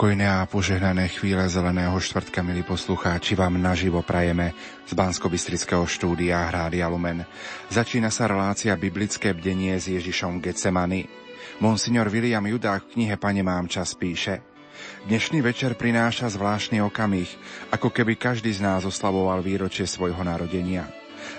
Pokojné a požehnané chvíle zeleného štvrtka, milí poslucháči, vám naživo prajeme z bansko štúdia Hrádia Lumen. Začína sa relácia Biblické bdenie s Ježišom Getsemany. Monsignor William Judák v knihe Pane mám čas píše Dnešný večer prináša zvláštny okamih, ako keby každý z nás oslavoval výročie svojho narodenia.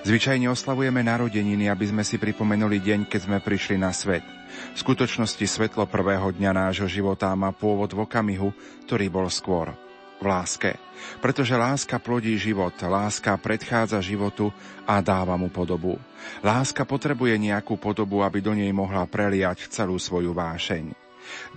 Zvyčajne oslavujeme narodeniny, aby sme si pripomenuli deň, keď sme prišli na svet – v skutočnosti svetlo prvého dňa nášho života má pôvod v okamihu, ktorý bol skôr v láske. Pretože láska plodí život, láska predchádza životu a dáva mu podobu. Láska potrebuje nejakú podobu, aby do nej mohla preliať celú svoju vášeň.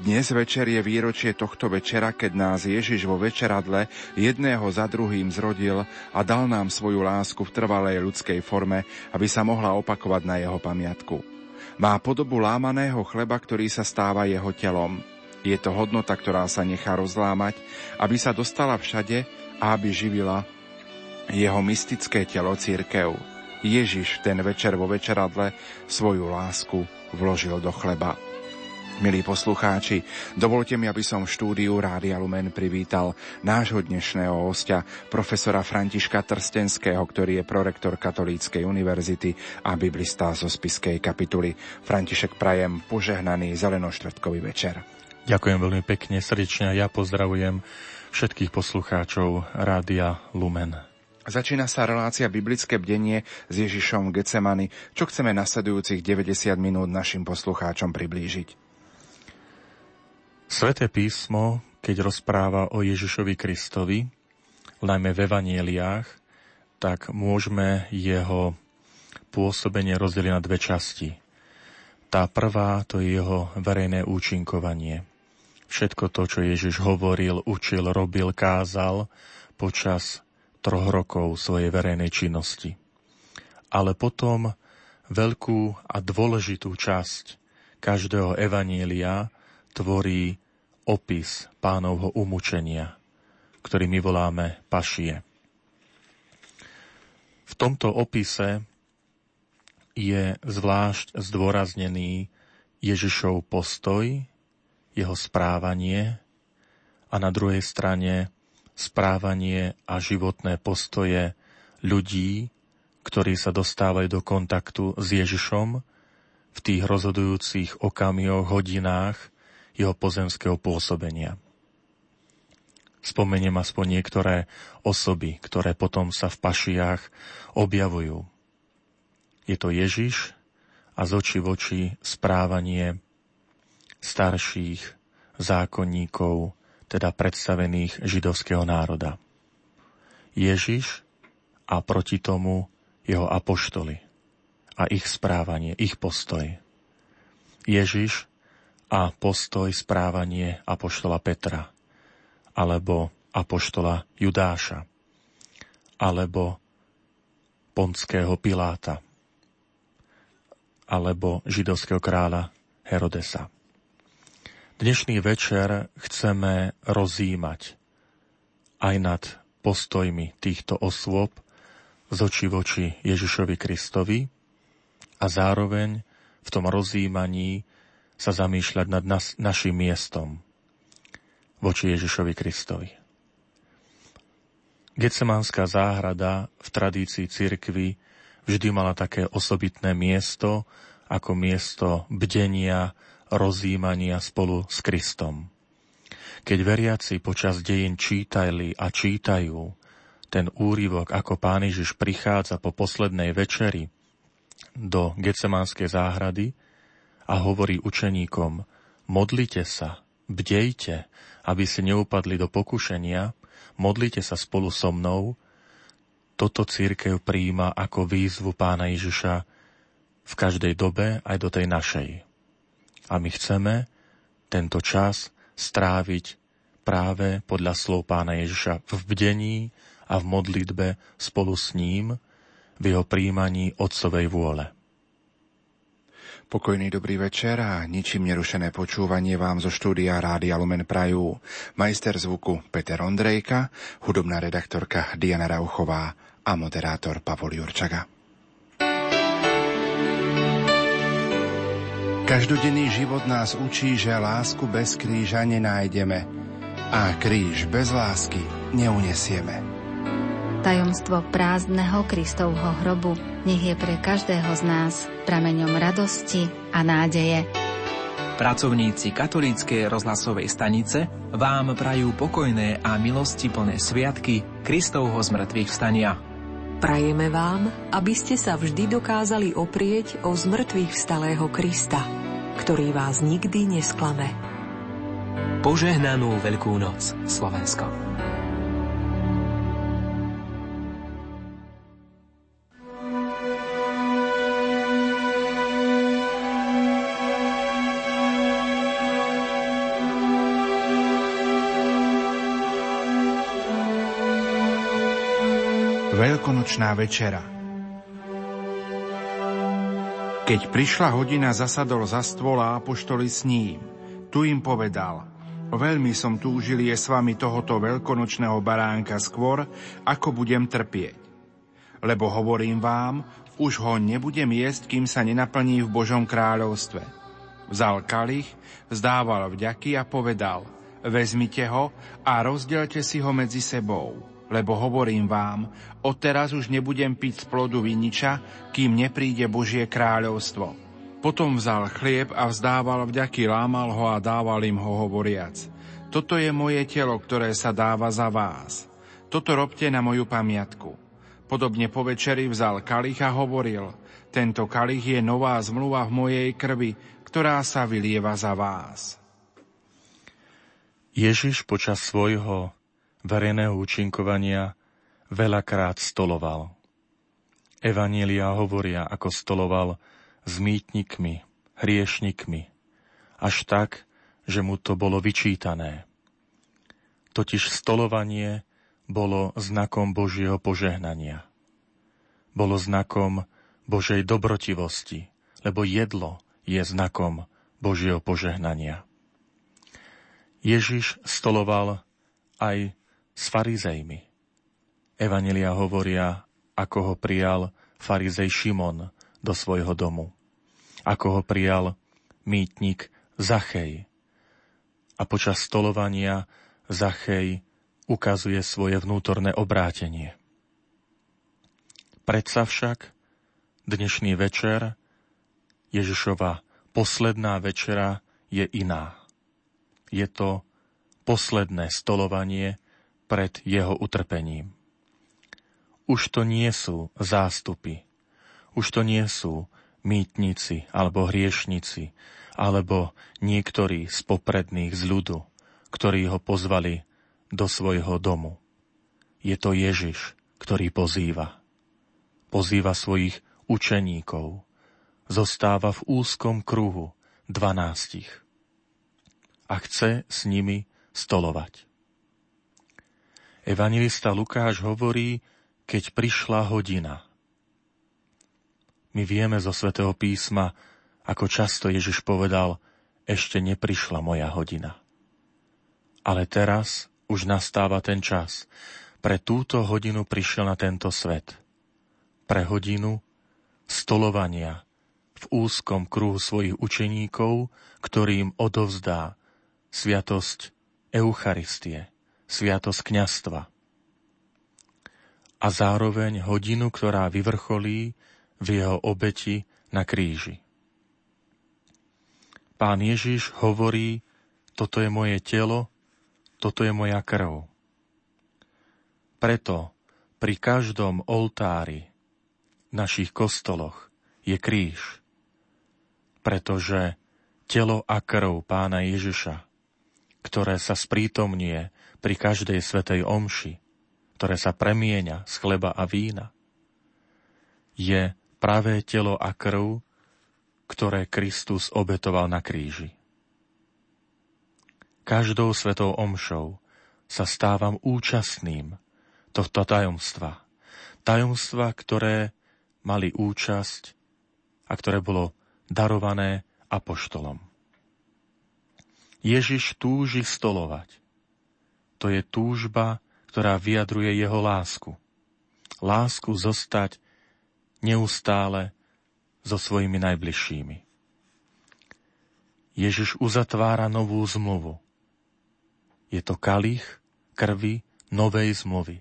Dnes večer je výročie tohto večera, keď nás Ježiš vo večeradle jedného za druhým zrodil a dal nám svoju lásku v trvalej ľudskej forme, aby sa mohla opakovať na jeho pamiatku. Má podobu lámaného chleba, ktorý sa stáva jeho telom. Je to hodnota, ktorá sa nechá rozlámať, aby sa dostala všade a aby živila jeho mystické telo církev. Ježiš ten večer vo večeradle svoju lásku vložil do chleba. Milí poslucháči, dovolte mi, aby som v štúdiu Rádia Lumen privítal nášho dnešného hostia, profesora Františka Trstenského, ktorý je prorektor Katolíckej univerzity a biblista zo Spiskej kapituly. František Prajem, požehnaný zelenoštvrtkový večer. Ďakujem veľmi pekne, srdečne ja pozdravujem všetkých poslucháčov Rádia Lumen. Začína sa relácia Biblické bdenie s Ježišom Getsemany, čo chceme nasledujúcich 90 minút našim poslucháčom priblížiť. Sveté písmo, keď rozpráva o Ježišovi Kristovi, najmä v evanieliách, tak môžeme jeho pôsobenie rozdeliť na dve časti. Tá prvá to je jeho verejné účinkovanie. Všetko to, čo Ježiš hovoril, učil, robil, kázal počas troch rokov svojej verejnej činnosti. Ale potom veľkú a dôležitú časť každého evanielia tvorí opis pánovho umúčenia, ktorý my voláme pašie. V tomto opise je zvlášť zdôraznený Ježišov postoj, jeho správanie a na druhej strane správanie a životné postoje ľudí, ktorí sa dostávajú do kontaktu s Ježišom v tých rozhodujúcich okamihoch, hodinách, jeho pozemského pôsobenia. Spomeniem aspoň niektoré osoby, ktoré potom sa v pašiach objavujú. Je to Ježiš a z oči v oči správanie starších zákonníkov, teda predstavených židovského národa. Ježiš a proti tomu jeho apoštoli a ich správanie, ich postoj. Ježiš a postoj správanie apoštola Petra, alebo apoštola Judáša, alebo ponského Piláta, alebo židovského kráľa Herodesa. Dnešný večer chceme rozímať aj nad postojmi týchto osôb z oči voči Ježišovi Kristovi a zároveň v tom rozímaní sa zamýšľať nad nas, našim miestom voči Ježišovi Kristovi. Getsemánska záhrada v tradícii cirkvy vždy mala také osobitné miesto, ako miesto bdenia, rozjímania spolu s Kristom. Keď veriaci počas dejín čítali a čítajú ten úryvok, ako Pán Ježiš prichádza po poslednej večeri do Getsemánskej záhrady a hovorí učeníkom, modlite sa, bdejte, aby si neupadli do pokušenia, modlite sa spolu so mnou, toto církev príjima ako výzvu pána Ježiša v každej dobe aj do tej našej. A my chceme tento čas stráviť práve podľa slov pána Ježiša v bdení a v modlitbe spolu s ním v jeho príjmaní Otcovej vôle. Pokojný dobrý večer a ničím nerušené počúvanie vám zo štúdia Rádia Lumen Prajú. Majster zvuku Peter Ondrejka, hudobná redaktorka Diana Rauchová a moderátor Pavol Jurčaga. Každodenný život nás učí, že lásku bez kríža nenájdeme a kríž bez lásky neunesieme. Tajomstvo prázdneho Kristovho hrobu nech je pre každého z nás prameňom radosti a nádeje. Pracovníci katolíckej rozhlasovej stanice vám prajú pokojné a milosti plné sviatky Kristovho zmrtvých vstania. Prajeme vám, aby ste sa vždy dokázali oprieť o zmrtvých vstalého Krista, ktorý vás nikdy nesklame. Požehnanú Veľkú noc, Slovensko. Veľkonočná večera Keď prišla hodina, zasadol za stôl a apoštoli s ním. Tu im povedal, veľmi som túžil je s vami tohoto veľkonočného baránka skôr, ako budem trpieť. Lebo hovorím vám, už ho nebudem jesť, kým sa nenaplní v Božom kráľovstve. Vzal kalich, vzdával vďaky a povedal, vezmite ho a rozdielte si ho medzi sebou lebo hovorím vám, odteraz už nebudem piť z plodu viniča, kým nepríde Božie kráľovstvo. Potom vzal chlieb a vzdával vďaky, lámal ho a dával im ho hovoriac. Toto je moje telo, ktoré sa dáva za vás. Toto robte na moju pamiatku. Podobne po večeri vzal kalich a hovoril, tento kalich je nová zmluva v mojej krvi, ktorá sa vylieva za vás. Ježiš počas svojho verejného účinkovania veľakrát stoloval. Evanielia hovoria, ako stoloval s mýtnikmi, hriešnikmi, až tak, že mu to bolo vyčítané. Totiž stolovanie bolo znakom Božieho požehnania. Bolo znakom Božej dobrotivosti, lebo jedlo je znakom Božieho požehnania. Ježiš stoloval aj s farizejmi. Evanelia hovoria, ako ho prijal farizej Šimon do svojho domu. Ako ho prijal mýtnik Zachej. A počas stolovania Zachej ukazuje svoje vnútorné obrátenie. Predsa však dnešný večer, Ježišova posledná večera je iná. Je to posledné stolovanie pred jeho utrpením. Už to nie sú zástupy, už to nie sú mýtnici alebo hriešnici, alebo niektorí z popredných z ľudu, ktorí ho pozvali do svojho domu. Je to Ježiš, ktorý pozýva. Pozýva svojich učeníkov. Zostáva v úzkom kruhu dvanástich. A chce s nimi stolovať. Evangelista Lukáš hovorí, keď prišla hodina. My vieme zo svätého písma, ako často Ježiš povedal, ešte neprišla moja hodina. Ale teraz už nastáva ten čas. Pre túto hodinu prišiel na tento svet. Pre hodinu stolovania v úzkom kruhu svojich učeníkov, ktorým odovzdá sviatosť Eucharistie sviatosť kňastva. A zároveň hodinu, ktorá vyvrcholí v jeho obeti na kríži. Pán Ježiš hovorí, toto je moje telo, toto je moja krv. Preto pri každom oltári v našich kostoloch je kríž, pretože telo a krv pána Ježiša, ktoré sa sprítomnie pri každej svetej omši, ktoré sa premieňa z chleba a vína, je pravé telo a krv, ktoré Kristus obetoval na kríži. Každou svetou omšou sa stávam účastným tohto tajomstva. Tajomstva, ktoré mali účasť a ktoré bolo darované apoštolom. Ježiš túži stolovať. To je túžba, ktorá vyjadruje jeho lásku. Lásku zostať neustále so svojimi najbližšími. Ježiš uzatvára novú zmluvu. Je to kalich krvi novej zmluvy.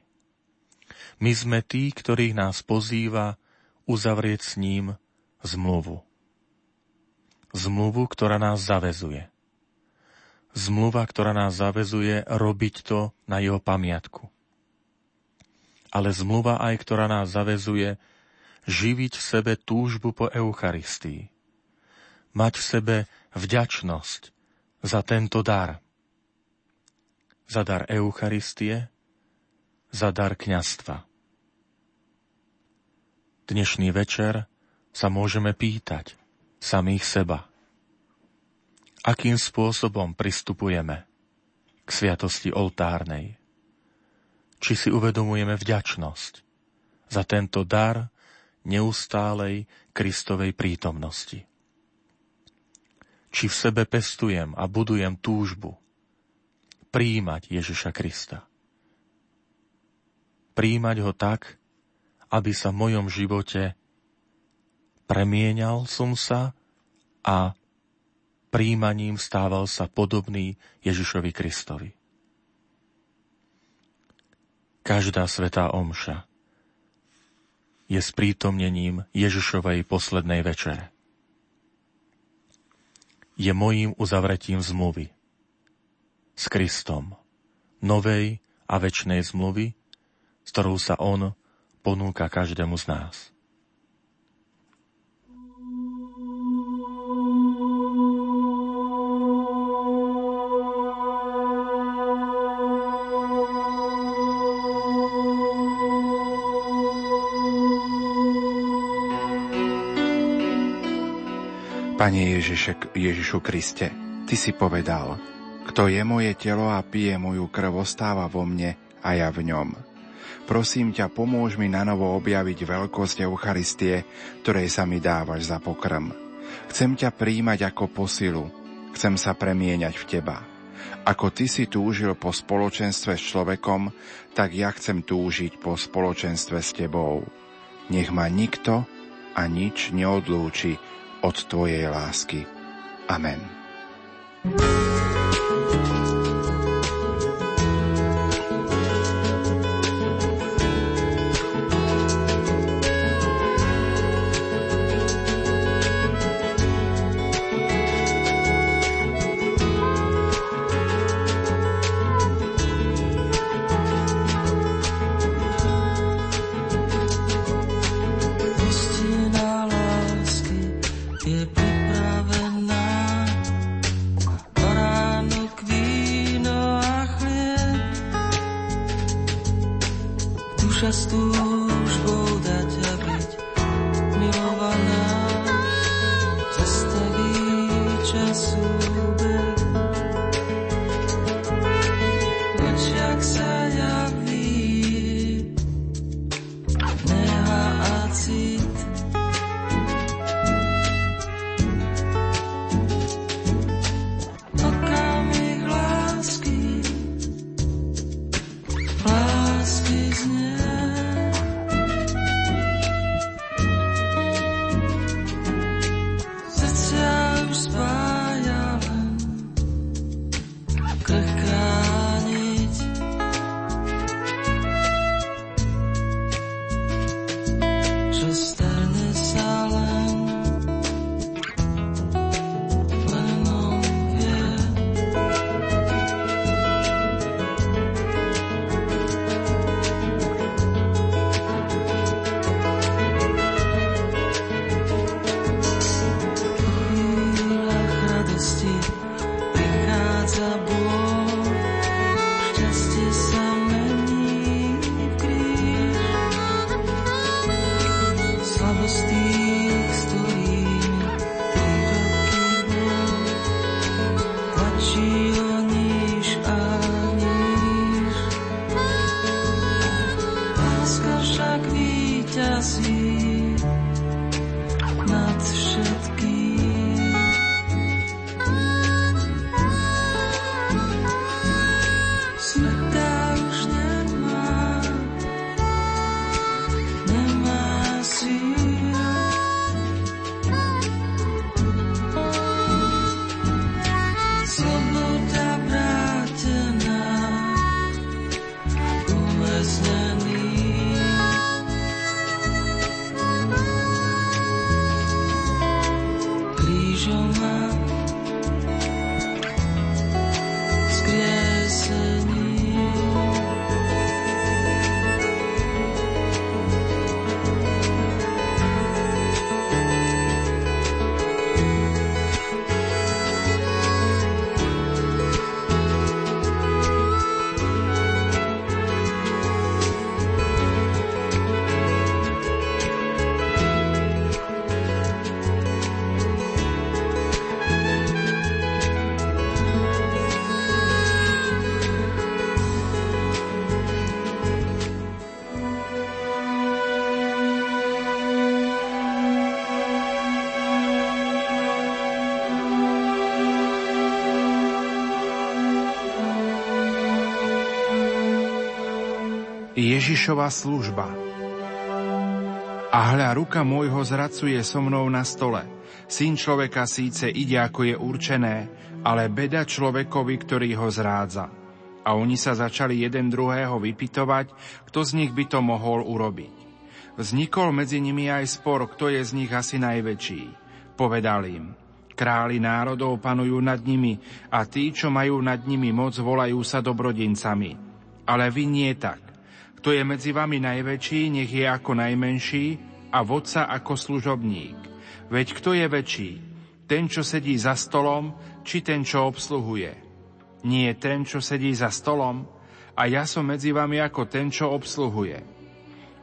My sme tí, ktorých nás pozýva uzavrieť s ním zmluvu. Zmluvu, ktorá nás zavezuje zmluva, ktorá nás zavezuje robiť to na jeho pamiatku. Ale zmluva aj, ktorá nás zavezuje živiť v sebe túžbu po Eucharistii. Mať v sebe vďačnosť za tento dar. Za dar Eucharistie, za dar kňastva. Dnešný večer sa môžeme pýtať samých seba – akým spôsobom pristupujeme k sviatosti oltárnej. Či si uvedomujeme vďačnosť za tento dar neustálej Kristovej prítomnosti. Či v sebe pestujem a budujem túžbu príjmať Ježiša Krista. Príjmať ho tak, aby sa v mojom živote premienial som sa a príjmaním stával sa podobný Ježišovi Kristovi. Každá svetá omša je sprítomnením Ježišovej poslednej večere. Je mojím uzavretím zmluvy s Kristom, novej a večnej zmluvy, s ktorou sa On ponúka každému z nás. Pane Ježiše, Ježišu Kriste, Ty si povedal, kto je moje telo a pije moju krv, ostáva vo mne a ja v ňom. Prosím ťa, pomôž mi na novo objaviť veľkosť Eucharistie, ktorej sa mi dávaš za pokrm. Chcem ťa príjmať ako posilu, chcem sa premieňať v teba. Ako ty si túžil po spoločenstve s človekom, tak ja chcem túžiť po spoločenstve s tebou. Nech ma nikto a nič neodlúči od Tvojej lásky. Amen. serás tú. Ježišova služba. A hľa ruka môjho zracuje so mnou na stole. Syn človeka síce ide, ako je určené, ale beda človekovi, ktorý ho zrádza. A oni sa začali jeden druhého vypitovať, kto z nich by to mohol urobiť. Vznikol medzi nimi aj spor, kto je z nich asi najväčší. Povedal im, králi národov panujú nad nimi a tí, čo majú nad nimi moc, volajú sa dobrodincami. Ale vy nie tak. Kto je medzi vami najväčší, nech je ako najmenší a vodca ako služobník. Veď kto je väčší? Ten, čo sedí za stolom, či ten, čo obsluhuje. Nie ten, čo sedí za stolom, a ja som medzi vami ako ten, čo obsluhuje.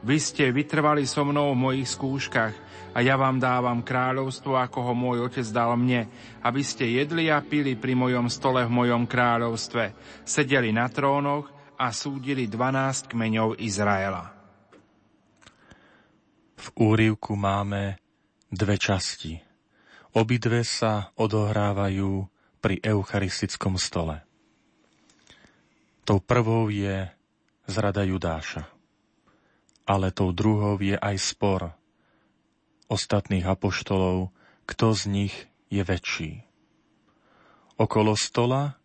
Vy ste vytrvali so mnou v mojich skúškach a ja vám dávam kráľovstvo, ako ho môj otec dal mne, aby ste jedli a pili pri mojom stole v mojom kráľovstve, sedeli na trónoch a súdili 12 kmeňov Izraela. V úrivku máme dve časti. Obidve sa odohrávajú pri eucharistickom stole. Tou prvou je zrada Judáša, ale tou druhou je aj spor ostatných apoštolov, kto z nich je väčší. Okolo stola,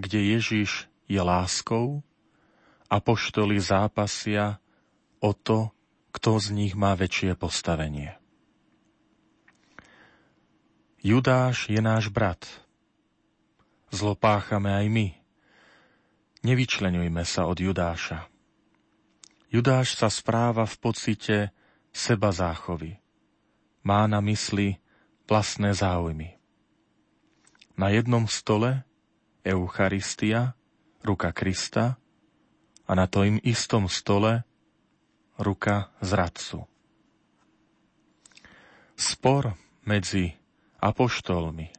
kde Ježiš je láskou, apoštoli zápasia o to, kto z nich má väčšie postavenie. Judáš je náš brat, Zlo páchame aj my. Nevyčlenujme sa od Judáša. Judáš sa správa v pocite seba záchovy. Má na mysli vlastné záujmy. Na jednom stole Eucharistia, ruka Krista a na tom istom stole ruka zradcu. Spor medzi apoštolmi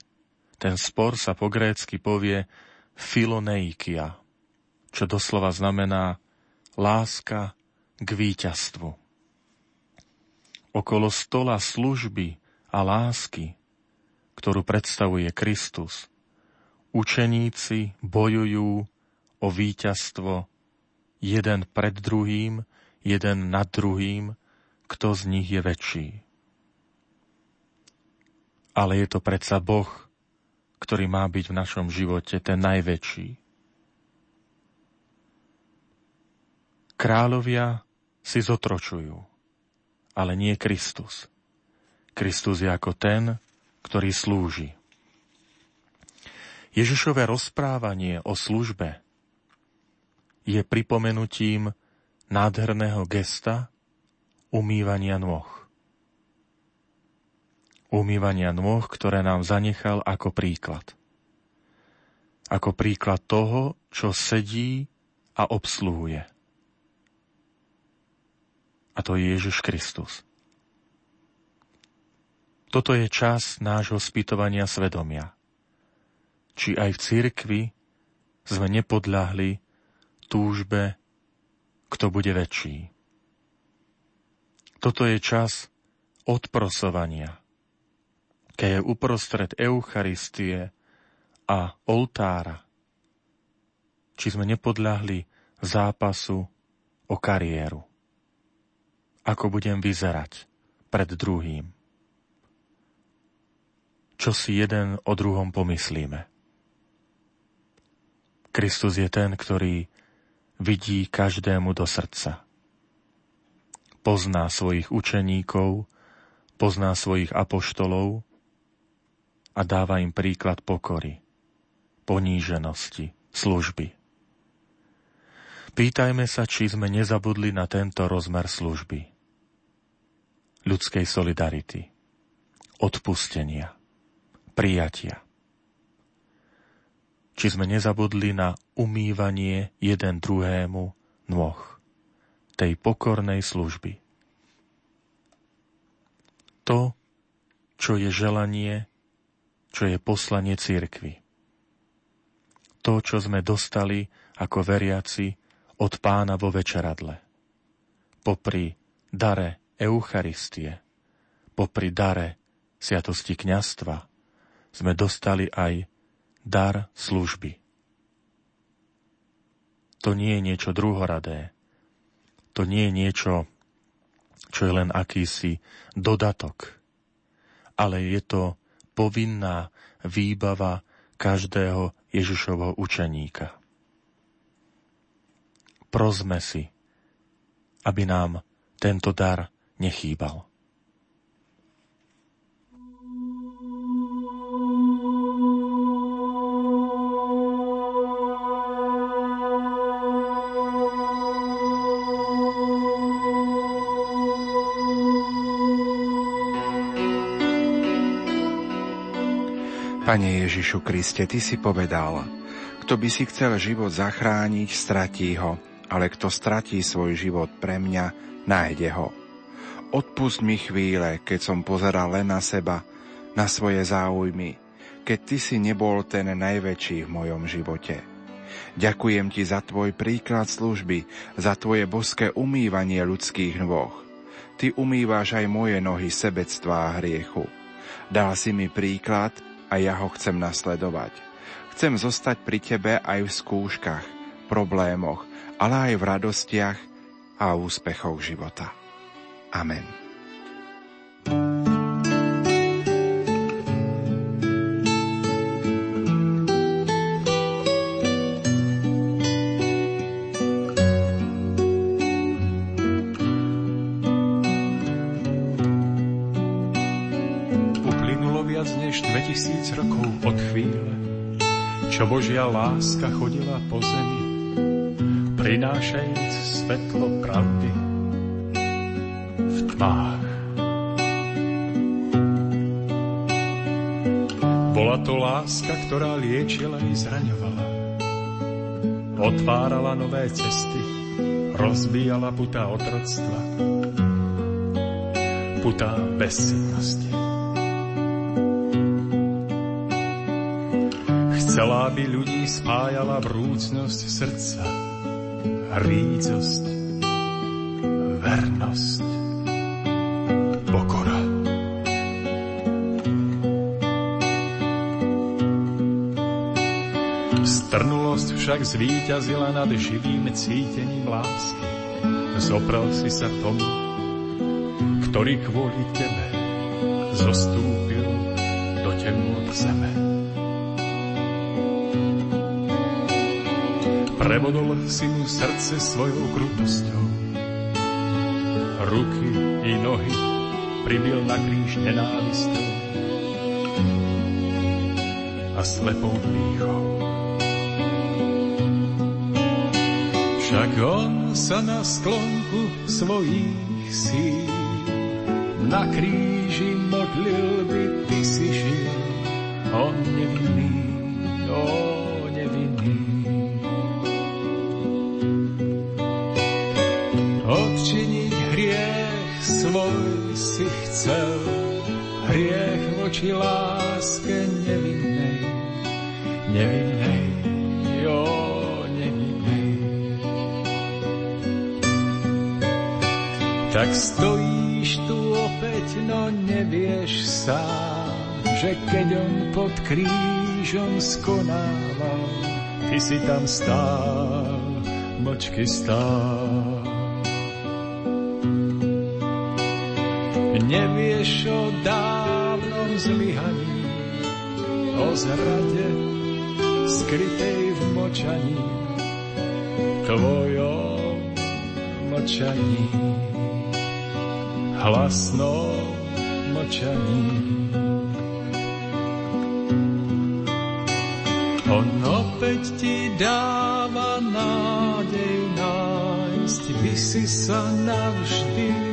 ten spor sa po grécky povie filoneikia, čo doslova znamená láska k víťazstvu. Okolo stola služby a lásky, ktorú predstavuje Kristus, učeníci bojujú o víťazstvo jeden pred druhým, jeden nad druhým, kto z nich je väčší. Ale je to predsa Boh, ktorý má byť v našom živote ten najväčší. Kráľovia si zotročujú, ale nie Kristus. Kristus je ako ten, ktorý slúži. Ježišové rozprávanie o službe je pripomenutím nádherného gesta umývania nôh umývania nôh, ktoré nám zanechal ako príklad. Ako príklad toho, čo sedí a obsluhuje. A to je Ježiš Kristus. Toto je čas nášho spýtovania svedomia. Či aj v cirkvi sme nepodľahli túžbe, kto bude väčší. Toto je čas odprosovania, keď je uprostred Eucharistie a oltára, či sme nepodľahli zápasu o kariéru. Ako budem vyzerať pred druhým. Čo si jeden o druhom pomyslíme. Kristus je ten, ktorý vidí každému do srdca. Pozná svojich učeníkov, pozná svojich apoštolov a dáva im príklad pokory, poníženosti, služby. Pýtajme sa, či sme nezabudli na tento rozmer služby. Ľudskej solidarity, odpustenia, prijatia. Či sme nezabudli na umývanie jeden druhému nôh, tej pokornej služby. To, čo je želanie čo je poslanie církvy. To, čo sme dostali ako veriaci od pána vo večeradle. Popri dare Eucharistie, popri dare Sviatosti kňastva, sme dostali aj dar služby. To nie je niečo druhoradé, to nie je niečo, čo je len akýsi dodatok, ale je to povinná výbava každého Ježišovho učeníka. Prosme si, aby nám tento dar nechýbal. Pane Ježišu Kriste, Ty si povedal, kto by si chcel život zachrániť, stratí ho, ale kto stratí svoj život pre mňa, nájde ho. Odpust mi chvíle, keď som pozeral len na seba, na svoje záujmy, keď Ty si nebol ten najväčší v mojom živote. Ďakujem Ti za Tvoj príklad služby, za Tvoje boské umývanie ľudských nôh. Ty umývaš aj moje nohy sebectvá a hriechu. Dal si mi príklad, a ja ho chcem nasledovať. Chcem zostať pri Tebe aj v skúškach, problémoch, ale aj v radostiach a úspechoch života. Amen. Láska chodila po zemi, prinášajúc svetlo pravdy v tmách. Bola to láska, ktorá liečila i zraňovala. Otvárala nové cesty, rozbíjala putá otroctva, putá bezsilnosti. Chcela, aby ľudí spájala vrúcnosť srdca, rícosť, vernosť, pokora. Strnulosť však zvíťazila nad živým cítením lásky. Zoprel si sa tomu, ktorý kvôli tebe zostúpil do temnot zeme. Prebodol si mu srdce svojou krutosťou. Ruky i nohy pribil na kríž nenávistou a slepou pýchou. Však on sa na sklonku svojich síl na kríži voči láske nevinnej, nevinnej, jo, nevinnej. Tak stojíš tu opäť, no nevieš sám, že keď on pod krížom skonával, ty si tam stál, močky stál. Nevieš o dávnom zlyhaní, o zrade skrytej v močaní, tvojom močaní, hlasnom močaní. On opäť ti dáva nádej nájsť, by si sa navždy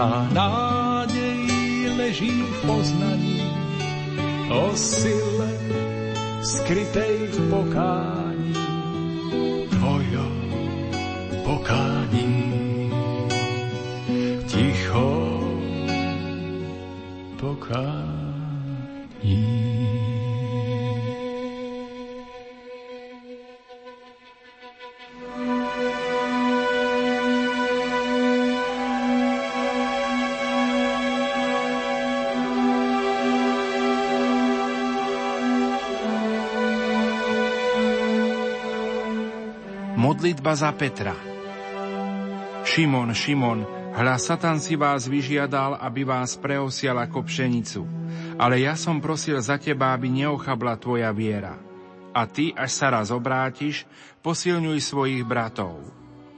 Tá nádej leží v poznaní o sile skrytej v pokání tvojom pokání. Ticho pokání. Modlitba za Petra. Šimon, Šimon, hľa Satan si vás vyžiadal, aby vás preosial ako pšenicu. Ale ja som prosil za teba, aby neochabla tvoja viera. A ty, až sa raz obrátiš, posilňuj svojich bratov.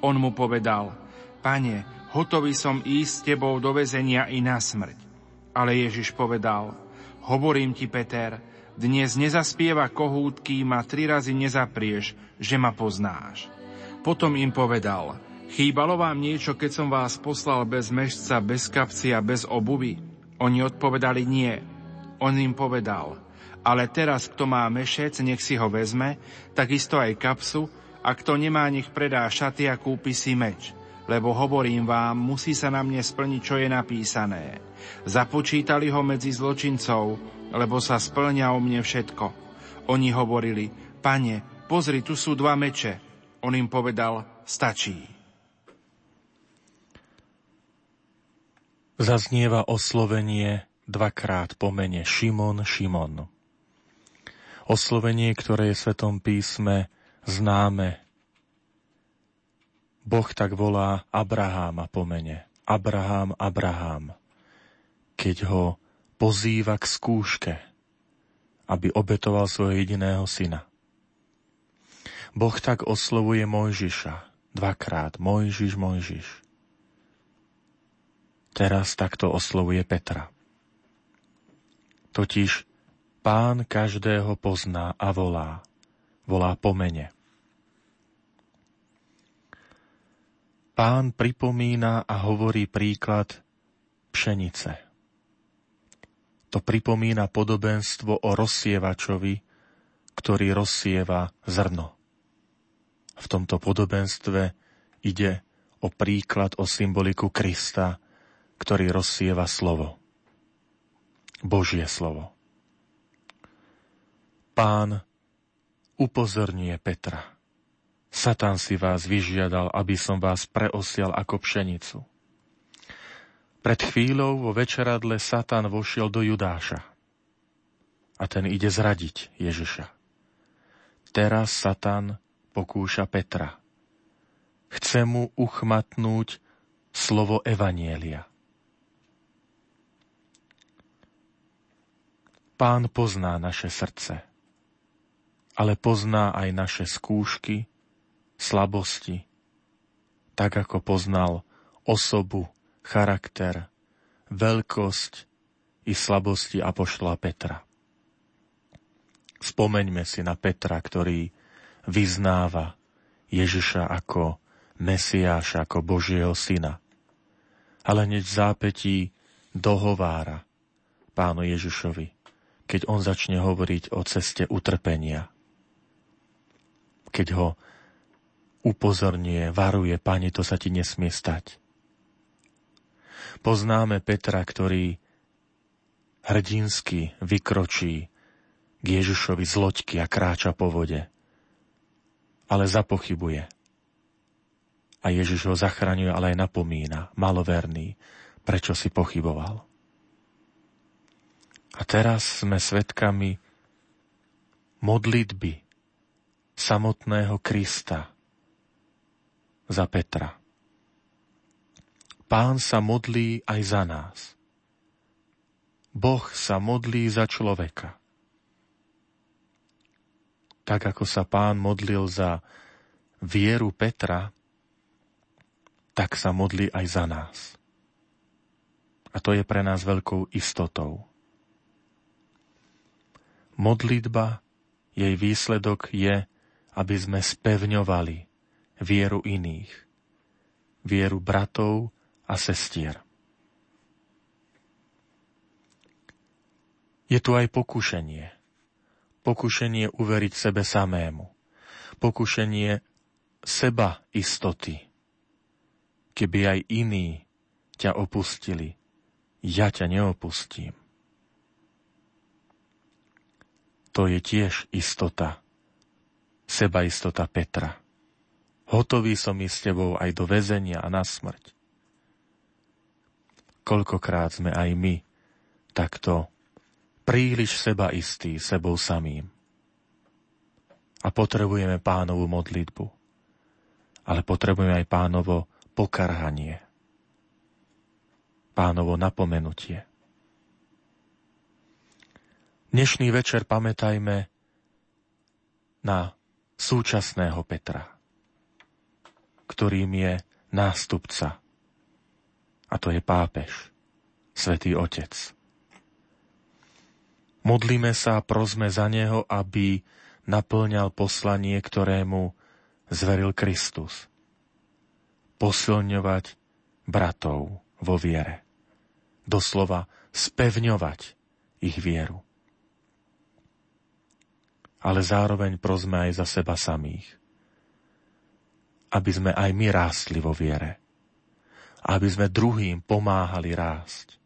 On mu povedal, pane, hotový som ísť s tebou do väzenia i na smrť. Ale Ježiš povedal, hovorím ti, Peter, dnes nezaspieva kohút, kým ma tri razy nezaprieš, že ma poznáš. Potom im povedal, chýbalo vám niečo, keď som vás poslal bez mešca, bez kapci a bez obuvy? Oni odpovedali nie. On im povedal, ale teraz, kto má mešec, nech si ho vezme, takisto aj kapsu, a kto nemá, nech predá šaty a kúpi si meč. Lebo hovorím vám, musí sa na mne splniť, čo je napísané. Započítali ho medzi zločincov, lebo sa splňa o mne všetko. Oni hovorili, pane, pozri, tu sú dva meče. On im povedal, stačí. Zaznieva oslovenie dvakrát po mene Šimon, Šimon. Oslovenie, ktoré je v Svetom písme známe. Boh tak volá Abraháma po mene. Abraham, Abraham. Keď ho pozýva k skúške, aby obetoval svojho jediného syna. Boh tak oslovuje Mojžiša dvakrát. Mojžiš, Mojžiš. Teraz takto oslovuje Petra. Totiž pán každého pozná a volá. Volá po mene. Pán pripomína a hovorí príklad pšenice. To pripomína podobenstvo o rozsievačovi, ktorý rozsieva zrno. V tomto podobenstve ide o príklad, o symboliku Krista, ktorý rozsieva slovo. Božie slovo. Pán upozorňuje Petra. Satan si vás vyžiadal, aby som vás preosial ako pšenicu. Pred chvíľou vo večeradle Satan vošiel do Judáša a ten ide zradiť Ježiša. Teraz Satan pokúša Petra. Chce mu uchmatnúť slovo Evanielia. Pán pozná naše srdce, ale pozná aj naše skúšky, slabosti, tak ako poznal osobu charakter, veľkosť i slabosti apoštola Petra. Spomeňme si na Petra, ktorý vyznáva Ježiša ako Mesiáša, ako Božieho syna. Ale hneď v zápetí dohovára pánu Ježišovi, keď on začne hovoriť o ceste utrpenia. Keď ho upozornie, varuje, Pane, to sa ti nesmie stať. Poznáme Petra, ktorý hrdinsky vykročí k Ježišovi z loďky a kráča po vode. Ale zapochybuje. A Ježiš ho zachraňuje, ale aj napomína, maloverný, prečo si pochyboval. A teraz sme svedkami modlitby samotného Krista za Petra. Pán sa modlí aj za nás. Boh sa modlí za človeka. Tak ako sa pán modlil za vieru Petra, tak sa modlí aj za nás. A to je pre nás veľkou istotou. Modlitba, jej výsledok je, aby sme spevňovali vieru iných, vieru bratov a sestier. Je tu aj pokušenie. Pokušenie uveriť sebe samému. Pokušenie seba istoty. Keby aj iní ťa opustili, ja ťa neopustím. To je tiež istota, seba istota Petra. Hotový som ísť s tebou aj do väzenia a na smrť. Koľkokrát sme aj my takto príliš seba istí sebou samým. A potrebujeme pánovú modlitbu. ale potrebujeme aj pánovo pokarhanie, pánovo napomenutie. Dnešný večer pamätajme na súčasného Petra, ktorým je nástupca. A to je pápež, svätý Otec. Modlíme sa a prosme za neho, aby naplňal poslanie, ktorému zveril Kristus. Posilňovať bratov vo viere. Doslova spevňovať ich vieru ale zároveň prosme aj za seba samých. Aby sme aj my rástli vo viere. Aby sme druhým pomáhali rásť.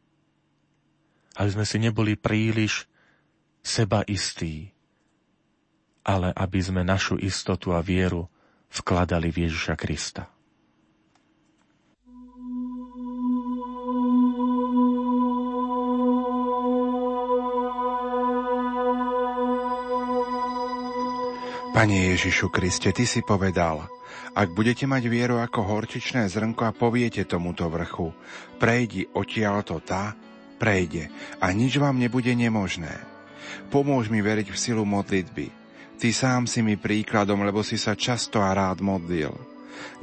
Aby sme si neboli príliš seba istí, ale aby sme našu istotu a vieru vkladali v Ježiša Krista. Pane Ježišu Kriste, Ty si povedal, ak budete mať vieru ako horčičné zrnko a poviete tomuto vrchu, prejdi to tá, prejde a nič vám nebude nemožné. Pomôž mi veriť v silu modlitby. Ty sám si mi príkladom, lebo si sa často a rád modlil.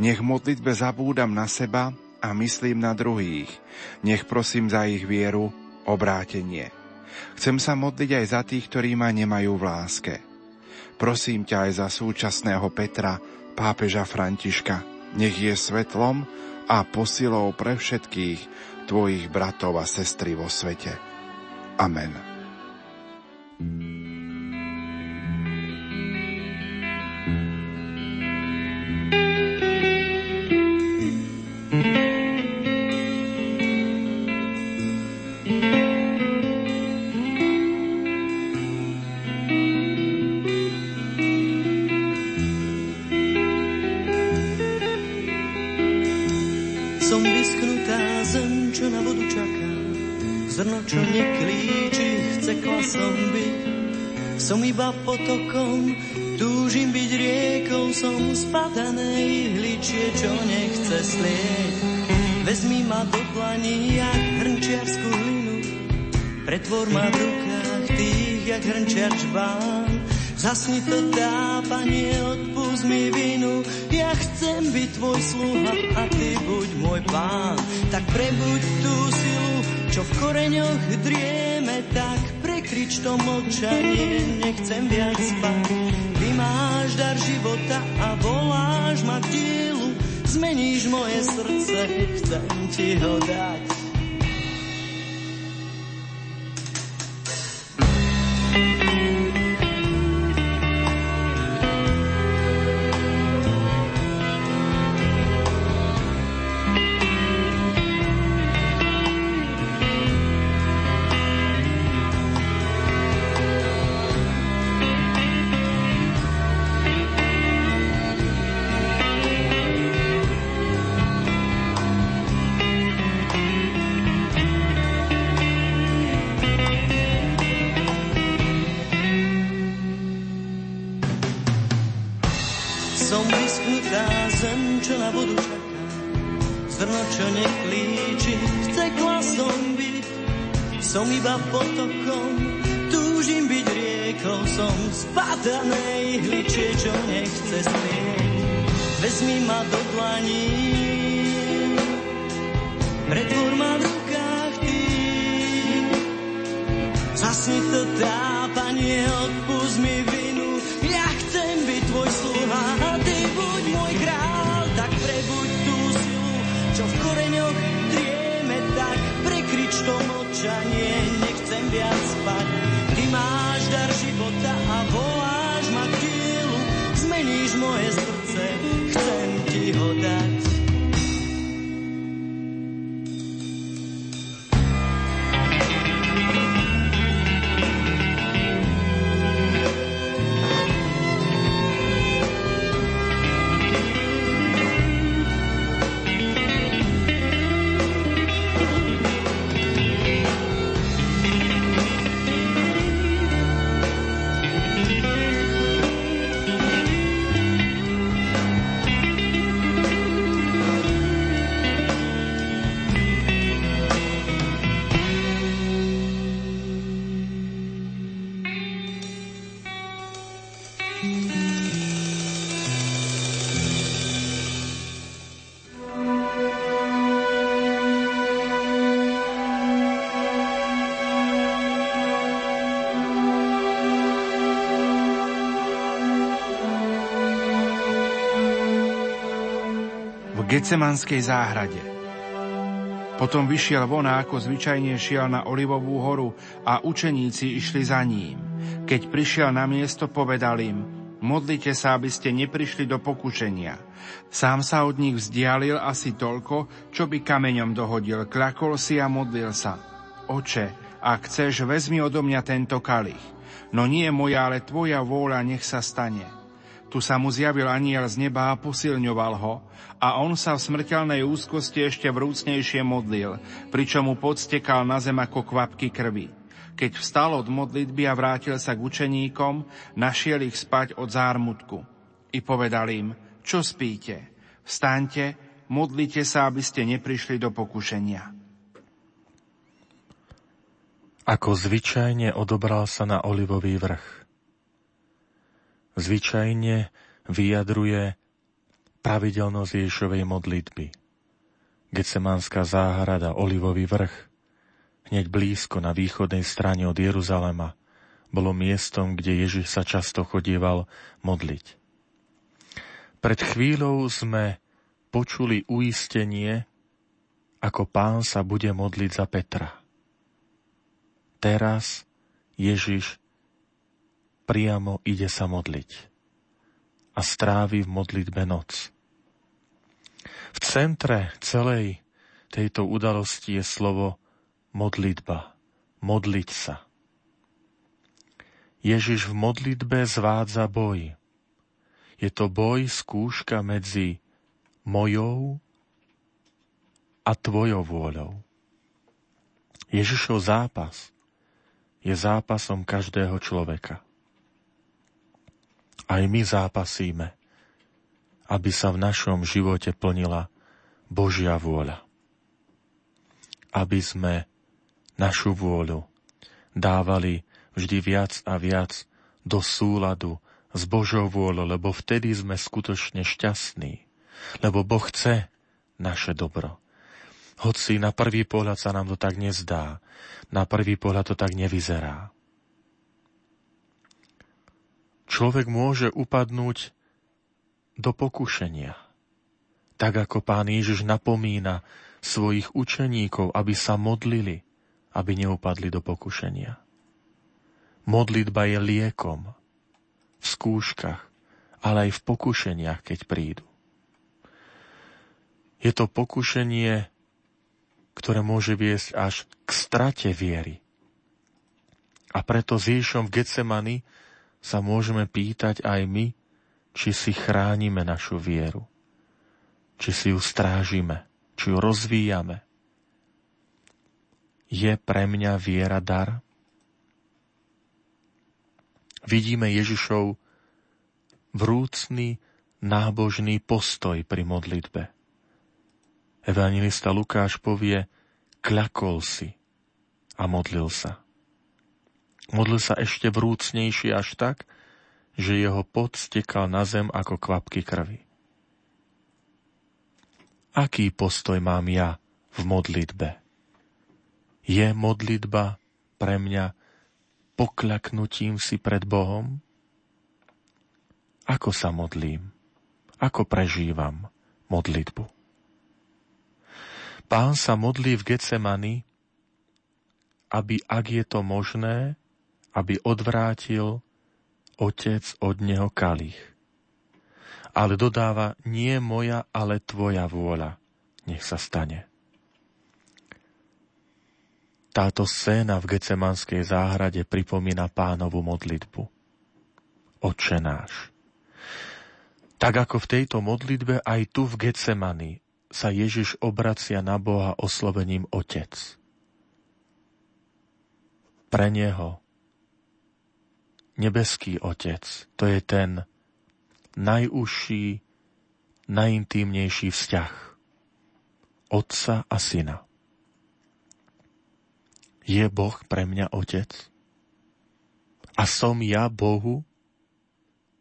Nech modlitbe zabúdam na seba a myslím na druhých. Nech prosím za ich vieru, obrátenie. Chcem sa modliť aj za tých, ktorí ma nemajú v láske. Prosím ťa aj za súčasného Petra, pápeža Františka. Nech je svetlom a posilou pre všetkých tvojich bratov a sestry vo svete. Amen. Mm-hmm. Potokom, túžim byť riekou, som spadanej hličie, čo nechce slieť. Vezmi ma do dlaní, jak hrnčiarsku hlinu, pretvor ma v rukách tých, jak hrnčiar čbán. Zasni to tápanie, odpust mi vinu, ja chcem byť tvoj sluha a ty buď môj pán. Tak prebuď tú silu, čo v koreňoch drieme, tak prekrič to mlčanie, nechcem viac spať. Ty máš dar života a voláš ma k dielu, zmeníš moje srdce, chcem ti ho dať. viac spať. Ty máš dar života a vôľa. Gecemanskej záhrade. Potom vyšiel von ako zvyčajne šiel na Olivovú horu a učeníci išli za ním. Keď prišiel na miesto, povedal im, modlite sa, aby ste neprišli do pokušenia. Sám sa od nich vzdialil asi toľko, čo by kameňom dohodil, klakol si a modlil sa. Oče, ak chceš, vezmi odo mňa tento kalich. No nie moja, ale tvoja vôľa nech sa stane. Tu sa mu zjavil aniel z neba a posilňoval ho a on sa v smrteľnej úzkosti ešte vrúcnejšie modlil, pričom mu podstekal na zem ako kvapky krvi. Keď vstal od modlitby a vrátil sa k učeníkom, našiel ich spať od zármutku. I povedal im, čo spíte? Vstaňte, modlite sa, aby ste neprišli do pokušenia. Ako zvyčajne odobral sa na olivový vrch zvyčajne vyjadruje pravidelnosť Ježišovej modlitby. Gecemánska záhrada, Olivový vrch, hneď blízko na východnej strane od Jeruzalema, bolo miestom, kde Ježiš sa často chodieval modliť. Pred chvíľou sme počuli uistenie, ako pán sa bude modliť za Petra. Teraz Ježiš priamo ide sa modliť a strávi v modlitbe noc. V centre celej tejto udalosti je slovo modlitba, modliť sa. Ježiš v modlitbe zvádza boj. Je to boj, skúška medzi mojou a tvojou vôľou. Ježišov zápas je zápasom každého človeka. Aj my zápasíme, aby sa v našom živote plnila Božia vôľa. Aby sme našu vôľu dávali vždy viac a viac do súladu s Božou vôľou, lebo vtedy sme skutočne šťastní. Lebo Boh chce naše dobro. Hoci na prvý pohľad sa nám to tak nezdá, na prvý pohľad to tak nevyzerá človek môže upadnúť do pokušenia. Tak ako pán Ježiš napomína svojich učeníkov, aby sa modlili, aby neupadli do pokušenia. Modlitba je liekom v skúškach, ale aj v pokušeniach, keď prídu. Je to pokušenie, ktoré môže viesť až k strate viery. A preto s Ježišom v Getsemani sa môžeme pýtať aj my, či si chránime našu vieru, či si ju strážime, či ju rozvíjame. Je pre mňa viera dar? Vidíme Ježišov vrúcný, nábožný postoj pri modlitbe. Evangelista Lukáš povie, kľakol si a modlil sa. Modlil sa ešte vrúcnejšie až tak, že jeho pot stekal na zem ako kvapky krvi. Aký postoj mám ja v modlitbe? Je modlitba pre mňa pokľaknutím si pred Bohom? Ako sa modlím? Ako prežívam modlitbu? Pán sa modlí v Getsemani, aby, ak je to možné, aby odvrátil otec od neho kalich. Ale dodáva, nie moja, ale tvoja vôľa. Nech sa stane. Táto scéna v Gecemanskej záhrade pripomína pánovu modlitbu. Oče náš. Tak ako v tejto modlitbe aj tu v Gecemani sa Ježiš obracia na Boha oslovením Otec. Pre Neho nebeský Otec, to je ten najúžší, najintímnejší vzťah Otca a Syna. Je Boh pre mňa Otec? A som ja Bohu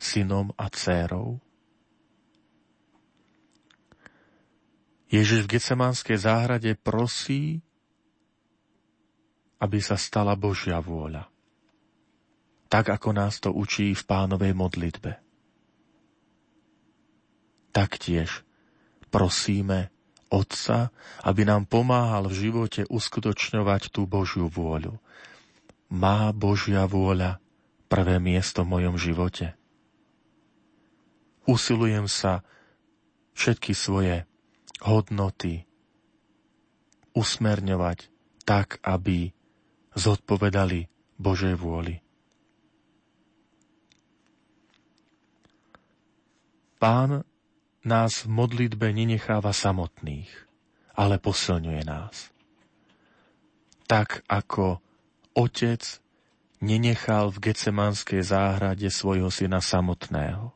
synom a dcérou? Ježiš v Getsemanskej záhrade prosí, aby sa stala Božia vôľa tak ako nás to učí v pánovej modlitbe. Taktiež Prosíme Otca, aby nám pomáhal v živote uskutočňovať tú Božiu vôľu. Má Božia vôľa prvé miesto v mojom živote? Usilujem sa všetky svoje hodnoty usmerňovať tak, aby zodpovedali Božej vôli. Pán nás v modlitbe nenecháva samotných, ale posilňuje nás. Tak ako otec nenechal v Gecemanskej záhrade svojho syna samotného,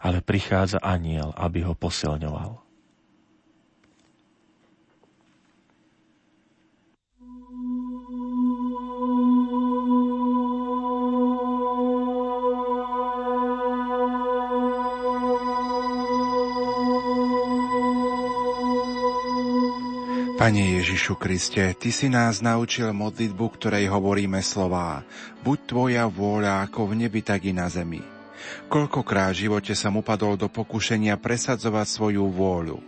ale prichádza aniel, aby ho posilňoval. Pane Ježišu Kriste, Ty si nás naučil modlitbu, ktorej hovoríme slová. Buď Tvoja vôľa ako v nebi, tak i na zemi. Koľkokrát v živote som upadol do pokušenia presadzovať svoju vôľu.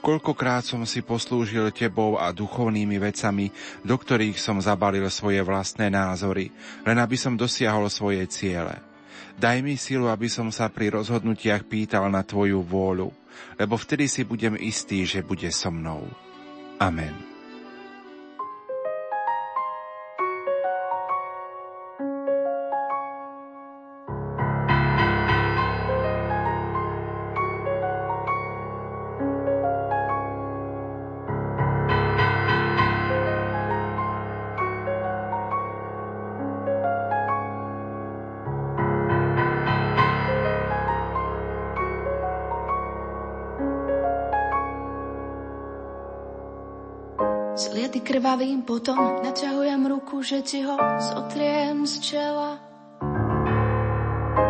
Koľkokrát som si poslúžil Tebou a duchovnými vecami, do ktorých som zabalil svoje vlastné názory, len aby som dosiahol svoje ciele. Daj mi silu, aby som sa pri rozhodnutiach pýtal na Tvoju vôľu, lebo vtedy si budem istý, že bude so mnou. Amen. Krvavým potom naťahujem ruku, že ti ho zotriem z čela.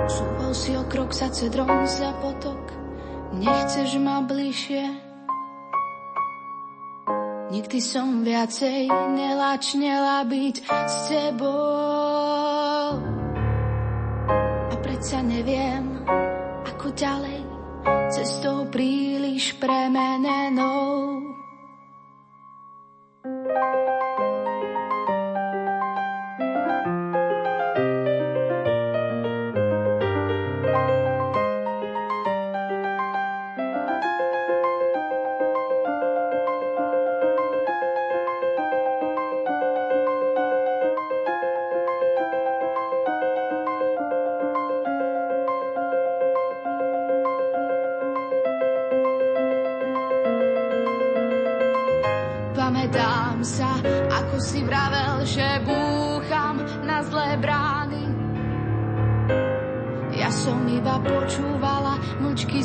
Súval si o krok za cedrom za potok, nechceš ma bližšie. Nikdy som viacej nelačnela byť s tebou. A predsa neviem, ako ďalej, cestou príliš premenenou.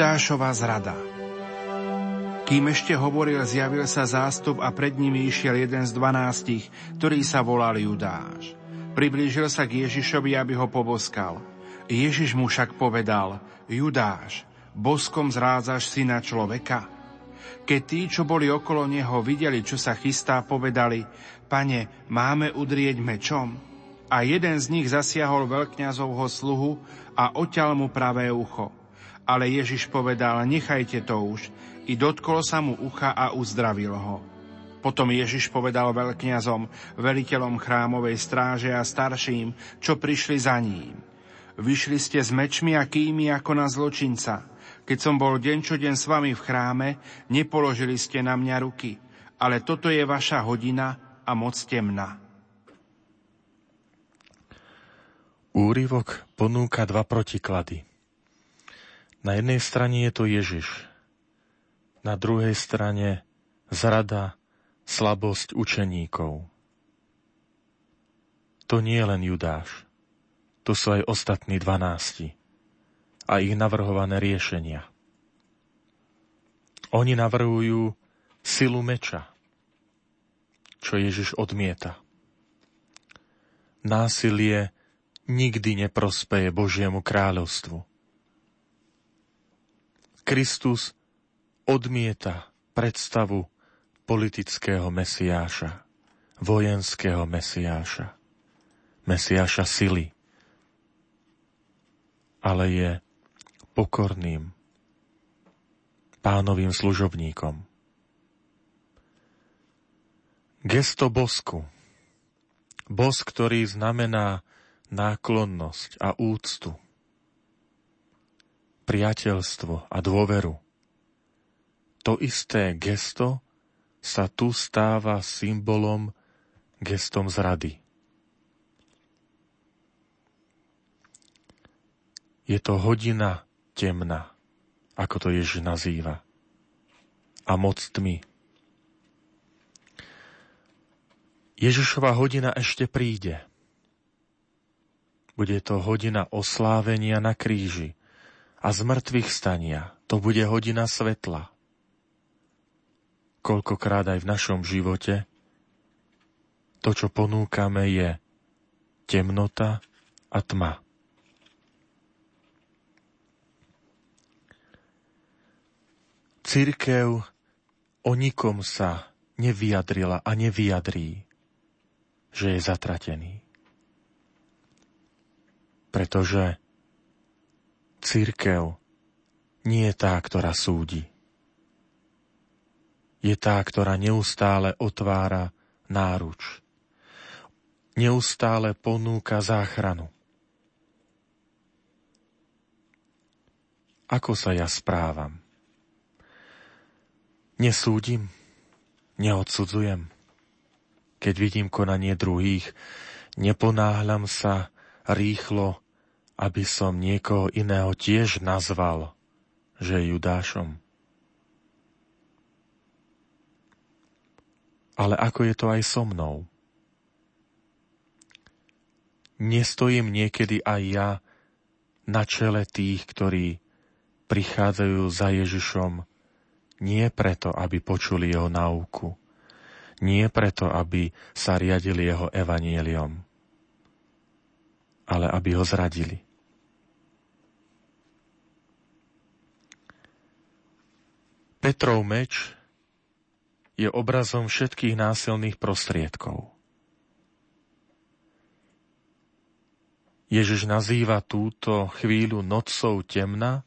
Judášova zrada Kým ešte hovoril, zjavil sa zástup a pred nimi išiel jeden z dvanástich, ktorý sa volal Judáš. Priblížil sa k Ježišovi, aby ho poboskal. Ježiš mu však povedal, Judáš, boskom zrádzaš syna človeka? Keď tí, čo boli okolo neho, videli, čo sa chystá, povedali, pane, máme udrieť mečom? A jeden z nich zasiahol veľkňazovho sluhu a oťal mu pravé ucho. Ale Ježiš povedal, nechajte to už. I dotkol sa mu ucha a uzdravil ho. Potom Ježiš povedal veľkňazom, veliteľom chrámovej stráže a starším, čo prišli za ním. Vyšli ste s mečmi a kými ako na zločinca. Keď som bol deň čo deň s vami v chráme, nepoložili ste na mňa ruky. Ale toto je vaša hodina a moc temná. Úrivok ponúka dva protiklady. Na jednej strane je to Ježiš, na druhej strane zrada slabosť učeníkov. To nie je len Judáš, to sú aj ostatní dvanácti a ich navrhované riešenia. Oni navrhujú silu meča, čo Ježiš odmieta. Násilie nikdy neprospeje Božiemu kráľovstvu. Kristus odmieta predstavu politického mesiáša, vojenského mesiáša, mesiáša sily, ale je pokorným pánovým služobníkom. Gesto bosku. Bosk, ktorý znamená náklonnosť a úctu, priateľstvo a dôveru. To isté gesto sa tu stáva symbolom, gestom zrady. Je to hodina temna, ako to Ježiš nazýva. A moc tmy. Ježišova hodina ešte príde. Bude to hodina oslávenia na kríži a zmrtvých stania. To bude hodina svetla koľkokrát aj v našom živote, to, čo ponúkame, je temnota a tma. Církev o nikom sa nevyjadrila a nevyjadrí, že je zatratený. Pretože církev nie je tá, ktorá súdi je tá, ktorá neustále otvára náruč. Neustále ponúka záchranu. Ako sa ja správam? Nesúdim, neodsudzujem. Keď vidím konanie druhých, neponáhľam sa rýchlo, aby som niekoho iného tiež nazval, že je Judášom. ale ako je to aj so mnou. Nestojím niekedy aj ja na čele tých, ktorí prichádzajú za Ježišom nie preto, aby počuli jeho náuku, nie preto, aby sa riadili jeho evanieliom, ale aby ho zradili. Petrov meč je obrazom všetkých násilných prostriedkov. Ježiš nazýva túto chvíľu nocou temna,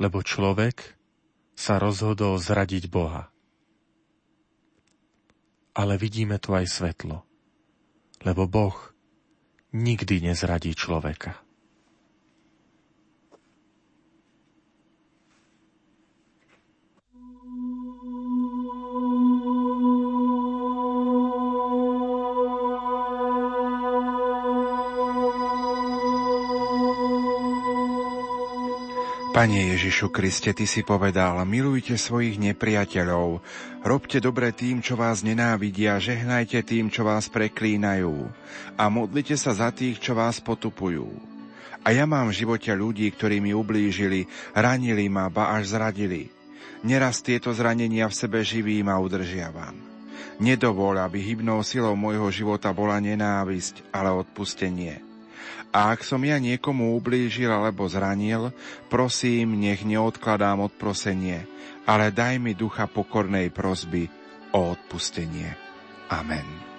lebo človek sa rozhodol zradiť Boha. Ale vidíme tu aj svetlo, lebo Boh nikdy nezradí človeka. Pane Ježišu Kriste, Ty si povedal, milujte svojich nepriateľov, robte dobre tým, čo vás nenávidia, žehnajte tým, čo vás preklínajú a modlite sa za tých, čo vás potupujú. A ja mám v živote ľudí, ktorí mi ublížili, ranili ma, ba až zradili. Neraz tieto zranenia v sebe živím a udržiavam. Nedovol, aby hybnou silou môjho života bola nenávisť, ale odpustenie. A ak som ja niekomu ublížil alebo zranil, prosím, nech neodkladám odprosenie, ale daj mi ducha pokornej prosby o odpustenie. Amen.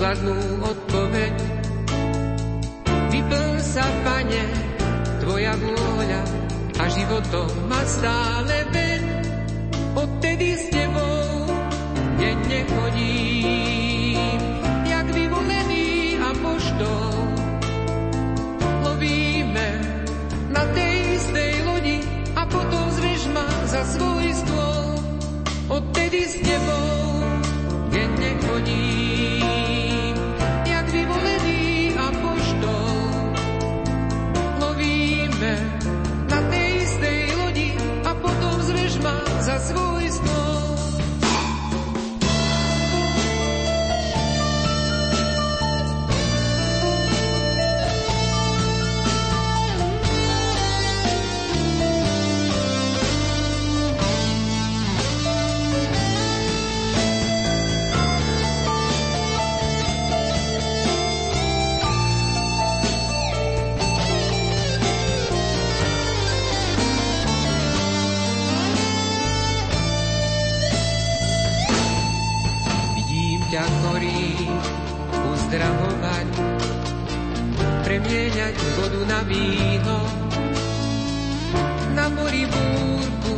Som pozdravovať, premieňať vodu na víno, na mori búrku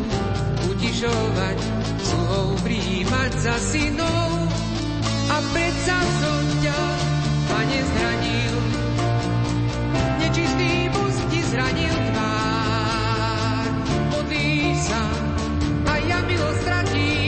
utišovať, sluhov príjmať za synov. A predsa som ťa, pane, zranil, nečistý bus ti zranil tvár. Modlí sa a ja milosť stratím.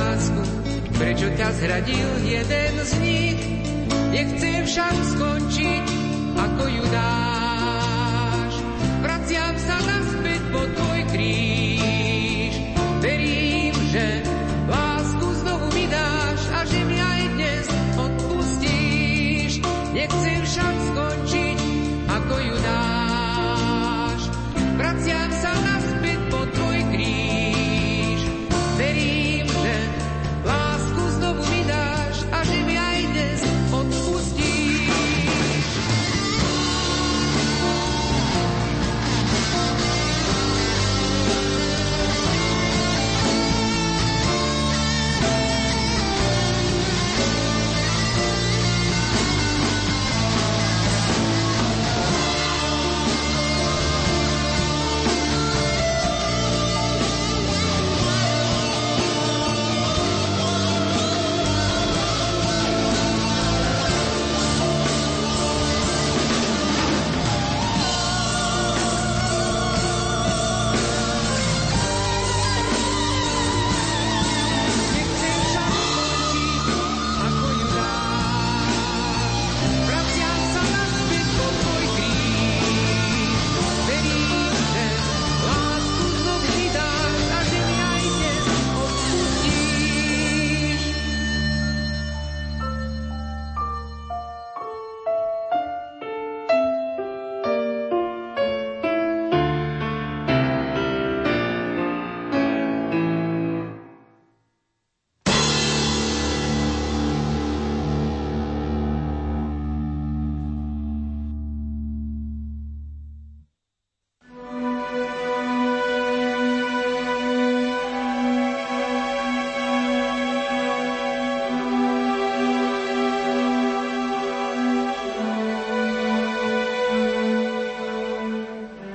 lásku, prečo ťa zradil jeden z nich? Nechcem však skončiť, ako ju dáš.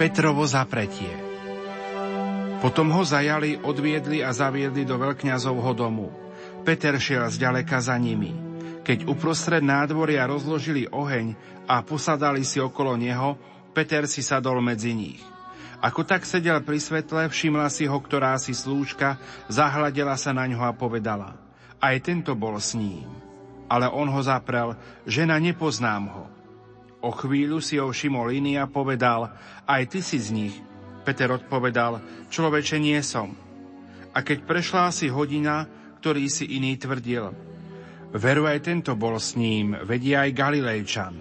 Petrovo zapretie. Potom ho zajali, odviedli a zaviedli do veľkňazovho domu. Peter šiel zďaleka za nimi. Keď uprostred nádvoria rozložili oheň a posadali si okolo neho, Peter si sadol medzi nich. Ako tak sedel pri svetle, všimla si ho ktorá si slúžka, zahľadela sa na ňo a povedala. Aj tento bol s ním. Ale on ho zaprel, žena nepoznám ho. O chvíľu si ho všimol iný a povedal, aj ty si z nich. Peter odpovedal, človeče nie som. A keď prešla si hodina, ktorý si iný tvrdil, veru aj tento bol s ním, vedie aj Galilejčan.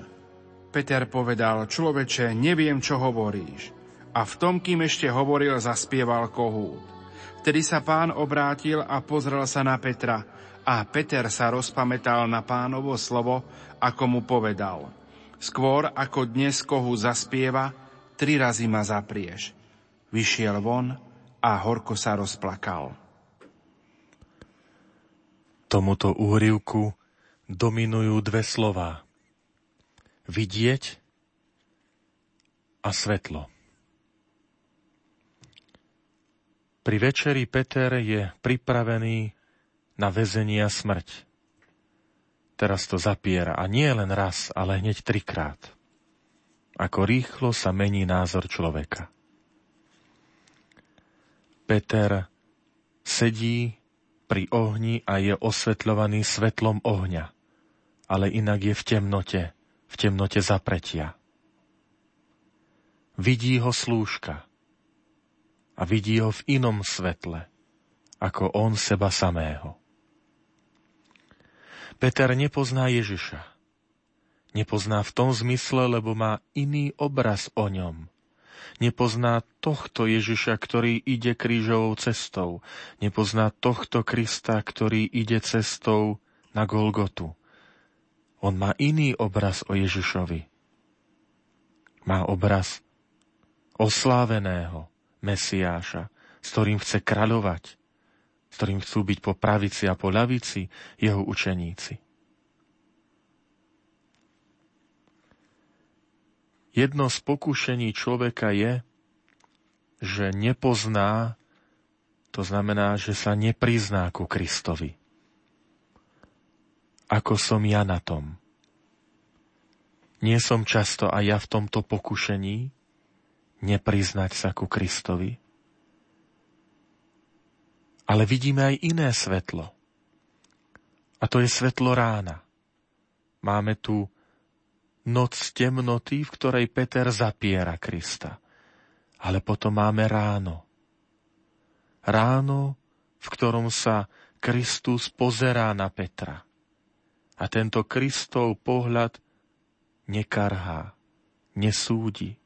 Peter povedal, človeče, neviem, čo hovoríš a v tom, kým ešte hovoril, zaspieval kohút. Vtedy sa pán obrátil a pozrel sa na Petra a Peter sa rozpamätal na pánovo slovo, ako mu povedal. Skôr ako dnes kohu zaspieva, tri razy ma zaprieš. Vyšiel von a horko sa rozplakal. Tomuto úrivku dominujú dve slová. Vidieť a svetlo. Pri večeri Peter je pripravený na väzenie smrť. Teraz to zapiera a nie len raz, ale hneď trikrát. Ako rýchlo sa mení názor človeka. Peter sedí pri ohni a je osvetľovaný svetlom ohňa, ale inak je v temnote, v temnote zapretia. Vidí ho slúžka, a vidí ho v inom svetle, ako on seba samého. Peter nepozná Ježiša. Nepozná v tom zmysle, lebo má iný obraz o ňom. Nepozná tohto Ježiša, ktorý ide krížovou cestou. Nepozná tohto Krista, ktorý ide cestou na Golgotu. On má iný obraz o Ježišovi. Má obraz osláveného, Mesiáša, s ktorým chce kráľovať, s ktorým chcú byť po pravici a po ľavici jeho učeníci. Jedno z pokušení človeka je, že nepozná, to znamená, že sa neprizná ku Kristovi. Ako som ja na tom. Nie som často aj ja v tomto pokušení, nepriznať sa ku Kristovi. Ale vidíme aj iné svetlo. A to je svetlo rána. Máme tu noc temnoty, v ktorej Peter zapiera Krista. Ale potom máme ráno. Ráno, v ktorom sa Kristus pozerá na Petra. A tento Kristov pohľad nekarhá, nesúdi,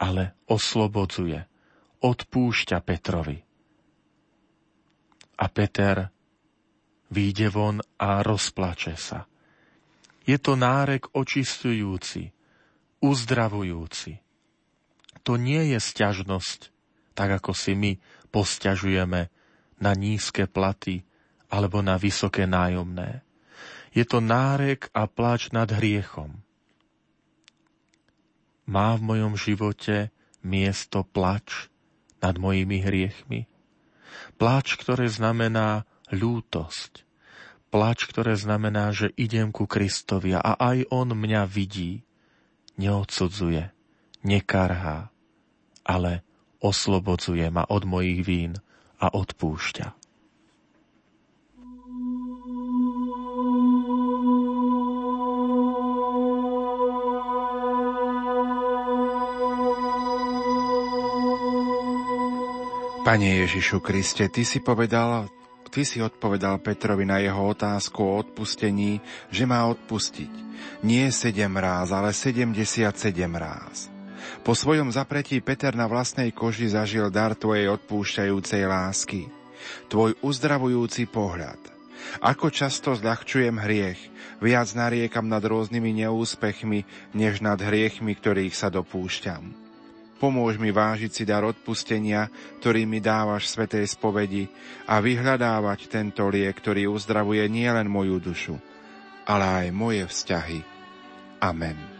ale oslobodzuje, odpúšťa Petrovi. A Peter výjde von a rozplače sa. Je to nárek očistujúci, uzdravujúci. To nie je sťažnosť, tak ako si my posťažujeme na nízke platy alebo na vysoké nájomné. Je to nárek a plač nad hriechom má v mojom živote miesto plač nad mojimi hriechmi. Plač, ktoré znamená ľútosť. Plač, ktoré znamená, že idem ku Kristovi a aj On mňa vidí, neodsudzuje, nekarhá, ale oslobodzuje ma od mojich vín a odpúšťa. Pane Ježišu Kriste, Ty si povedal, Ty si odpovedal Petrovi na jeho otázku o odpustení, že má odpustiť. Nie sedem ráz, ale 77 ráz. Po svojom zapretí Peter na vlastnej koži zažil dar Tvojej odpúšťajúcej lásky. Tvoj uzdravujúci pohľad. Ako často zľahčujem hriech, viac nariekam nad rôznymi neúspechmi, než nad hriechmi, ktorých sa dopúšťam. Pomôž mi vážiť si dar odpustenia, ktorý mi dávaš svetej spovedi a vyhľadávať tento liek, ktorý uzdravuje nielen moju dušu, ale aj moje vzťahy. Amen.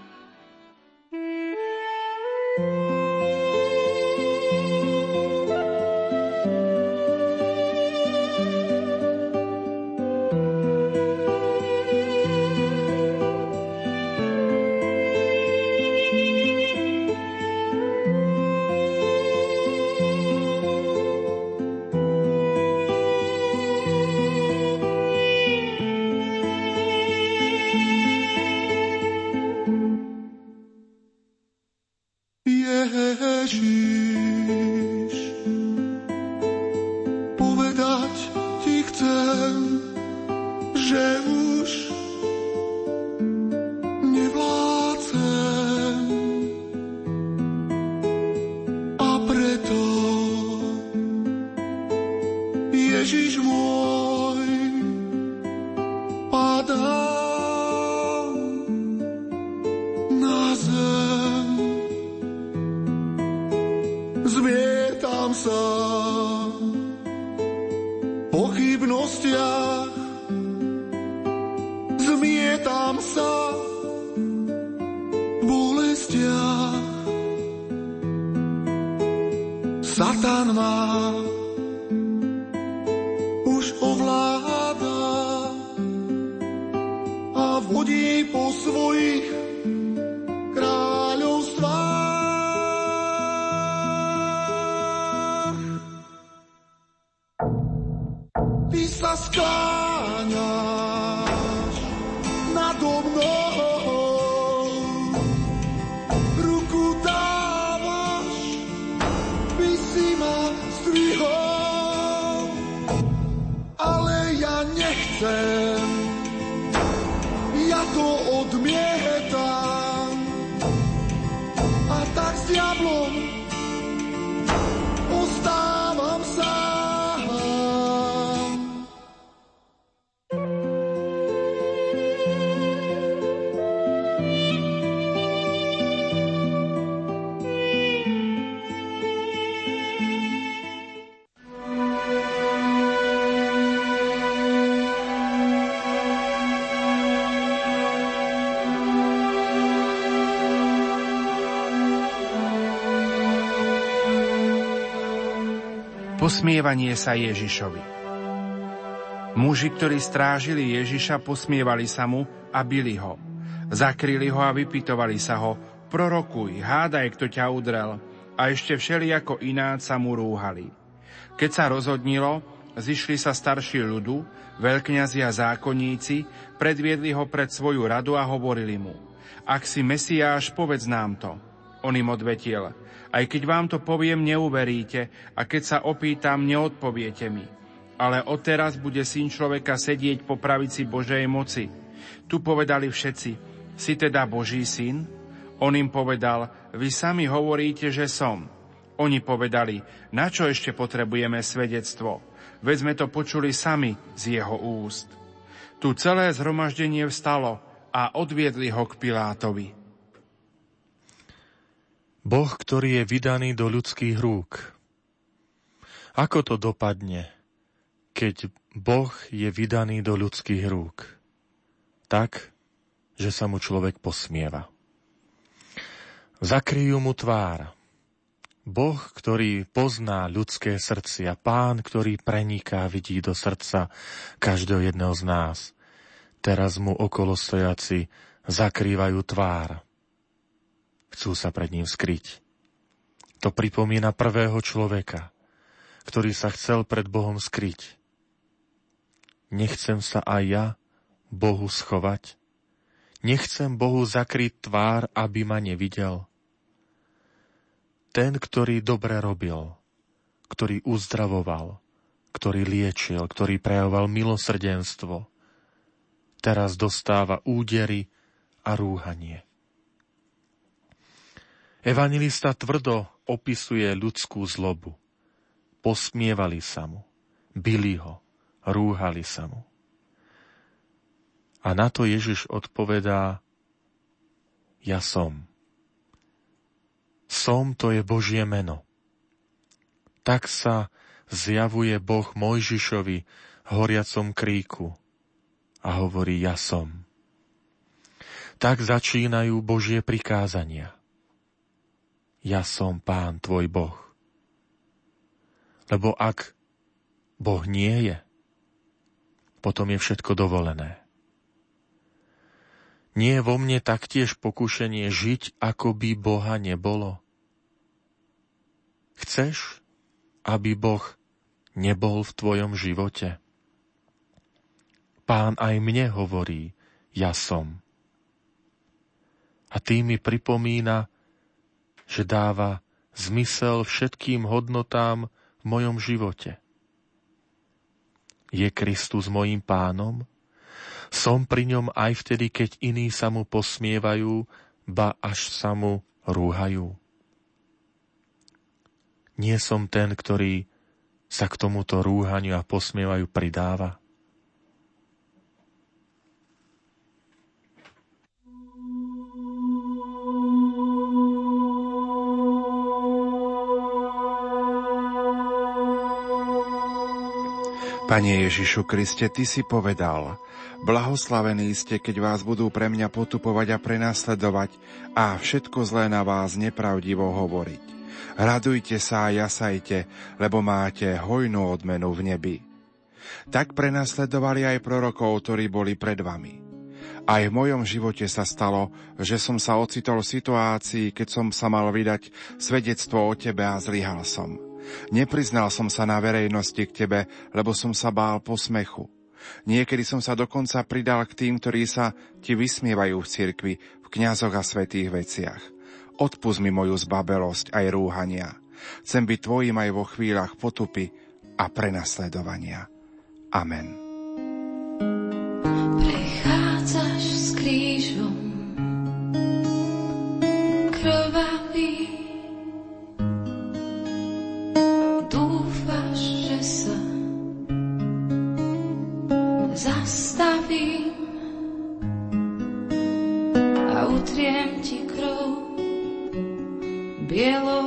Posmievanie sa Ježišovi Muži, ktorí strážili Ježiša, posmievali sa mu a bili ho. Zakryli ho a vypitovali sa ho, prorokuj, hádaj, kto ťa udrel. A ešte všelijako ináč sa mu rúhali. Keď sa rozhodnilo, zišli sa starší ľudu, veľkňazi a zákonníci, predviedli ho pred svoju radu a hovorili mu, ak si Mesiáš, povedz nám to. On im odvetil, aj keď vám to poviem, neuveríte a keď sa opýtam, neodpoviete mi. Ale odteraz bude syn človeka sedieť po pravici Božej moci. Tu povedali všetci, si teda Boží syn? On im povedal, vy sami hovoríte, že som. Oni povedali, na čo ešte potrebujeme svedectvo? Veď sme to počuli sami z jeho úst. Tu celé zhromaždenie vstalo a odviedli ho k Pilátovi. Boh, ktorý je vydaný do ľudských rúk. Ako to dopadne, keď Boh je vydaný do ľudských rúk? Tak, že sa mu človek posmieva. Zakryjú mu tvár. Boh, ktorý pozná ľudské srdcia, pán, ktorý preniká, vidí do srdca každého jedného z nás. Teraz mu okolo stojaci zakrývajú tvár chcú sa pred ním skryť. To pripomína prvého človeka, ktorý sa chcel pred Bohom skryť. Nechcem sa aj ja Bohu schovať. Nechcem Bohu zakryť tvár, aby ma nevidel. Ten, ktorý dobre robil, ktorý uzdravoval, ktorý liečil, ktorý prejavoval milosrdenstvo, teraz dostáva údery a rúhanie. Evangelista tvrdo opisuje ľudskú zlobu. Posmievali sa mu, bili ho, rúhali sa mu. A na to Ježiš odpovedá, ja som. Som to je Božie meno. Tak sa zjavuje Boh Mojžišovi v horiacom kríku a hovorí ja som. Tak začínajú Božie prikázania ja som pán tvoj Boh. Lebo ak Boh nie je, potom je všetko dovolené. Nie je vo mne taktiež pokušenie žiť, ako by Boha nebolo? Chceš, aby Boh nebol v tvojom živote? Pán aj mne hovorí, ja som. A tým mi pripomína, že dáva zmysel všetkým hodnotám v mojom živote. Je Kristus mojim pánom? Som pri ňom aj vtedy, keď iní sa mu posmievajú, ba až sa mu rúhajú. Nie som ten, ktorý sa k tomuto rúhaniu a posmievajú pridáva. Pane Ježišu Kriste, Ty si povedal, blahoslavení ste, keď vás budú pre mňa potupovať a prenasledovať a všetko zlé na vás nepravdivo hovoriť. Radujte sa a jasajte, lebo máte hojnú odmenu v nebi. Tak prenasledovali aj prorokov, ktorí boli pred vami. Aj v mojom živote sa stalo, že som sa ocitol v situácii, keď som sa mal vydať svedectvo o tebe a zlyhal som. Nepriznal som sa na verejnosti k tebe, lebo som sa bál posmechu. Niekedy som sa dokonca pridal k tým, ktorí sa ti vysmievajú v cirkvi, v kňazoch a svetých veciach. Odpust mi moju zbabelosť aj rúhania. Chcem byť tvojim aj vo chvíľach potupy a prenasledovania. Amen. Utriem ti krv bielou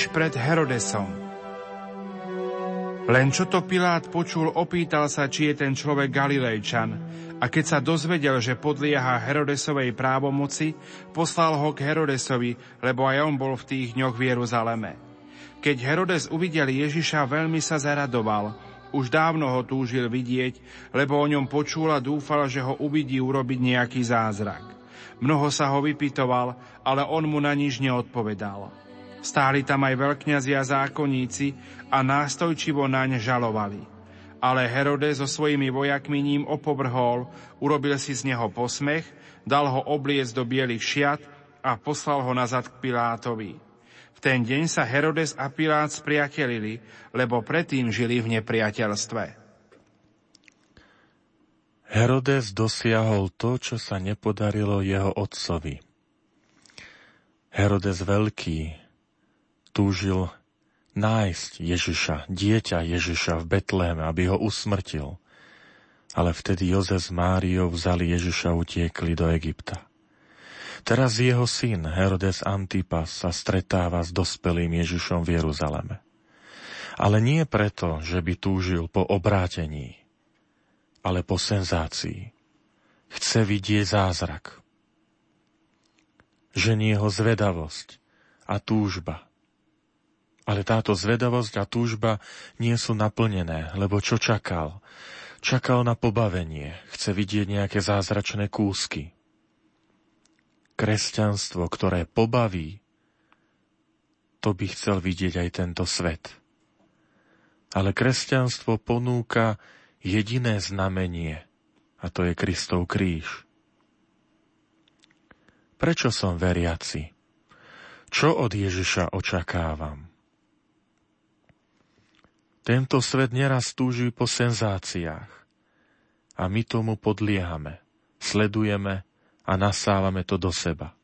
Ježiš pred Herodesom Len čo to Pilát počul, opýtal sa, či je ten človek Galilejčan a keď sa dozvedel, že podlieha Herodesovej právomoci, poslal ho k Herodesovi, lebo aj on bol v tých dňoch v Jeruzaleme. Keď Herodes uvidel Ježiša, veľmi sa zaradoval. Už dávno ho túžil vidieť, lebo o ňom počul a dúfal, že ho uvidí urobiť nejaký zázrak. Mnoho sa ho vypitoval, ale on mu na nič neodpovedal. Stáli tam aj veľkňazi a zákonníci a nástojčivo naň žalovali. Ale Herodes so svojimi vojakmi ním opovrhol, urobil si z neho posmech, dal ho obliec do bielých šiat a poslal ho nazad k Pilátovi. V ten deň sa Herodes a Pilát spriatelili, lebo predtým žili v nepriateľstve. Herodes dosiahol to, čo sa nepodarilo jeho otcovi. Herodes Veľký túžil nájsť Ježiša, dieťa Ježiša v Betléme, aby ho usmrtil. Ale vtedy Jozef s Máriou vzali Ježiša a utiekli do Egypta. Teraz jeho syn Herodes Antipas sa stretáva s dospelým Ježišom v Jeruzaleme. Ale nie preto, že by túžil po obrátení, ale po senzácii. Chce vidieť zázrak. Ženie ho zvedavosť a túžba – ale táto zvedavosť a túžba nie sú naplnené, lebo čo čakal? Čakal na pobavenie, chce vidieť nejaké zázračné kúsky. Kresťanstvo, ktoré pobaví, to by chcel vidieť aj tento svet. Ale kresťanstvo ponúka jediné znamenie, a to je Kristov kríž. Prečo som veriaci? Čo od Ježiša očakávam? Tento svet neraz túži po senzáciách a my tomu podliehame, sledujeme a nasávame to do seba.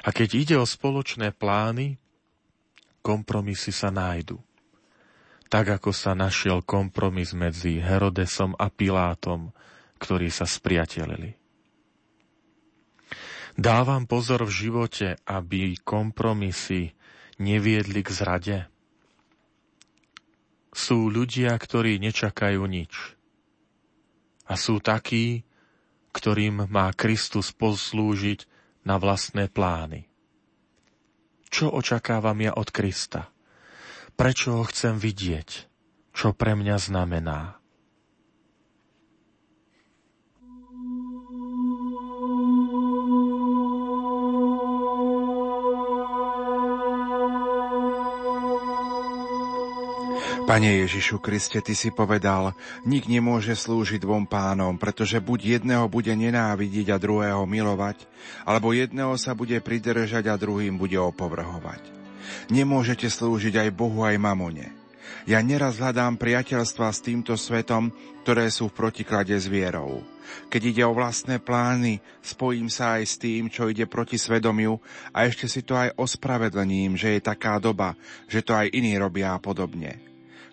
A keď ide o spoločné plány, kompromisy sa nájdu. Tak ako sa našiel kompromis medzi Herodesom a Pilátom, ktorí sa spriatelili. Dávam pozor v živote, aby kompromisy neviedli k zrade, sú ľudia, ktorí nečakajú nič. A sú takí, ktorým má Kristus poslúžiť na vlastné plány. Čo očakávam ja od Krista? Prečo ho chcem vidieť? Čo pre mňa znamená? Pane Ježišu Kriste, Ty si povedal, nik nemôže slúžiť dvom pánom, pretože buď jedného bude nenávidieť a druhého milovať, alebo jedného sa bude pridržať a druhým bude opovrhovať. Nemôžete slúžiť aj Bohu, aj mamone. Ja neraz hľadám priateľstva s týmto svetom, ktoré sú v protiklade s vierou. Keď ide o vlastné plány, spojím sa aj s tým, čo ide proti svedomiu a ešte si to aj ospravedlením, že je taká doba, že to aj iní robia podobne.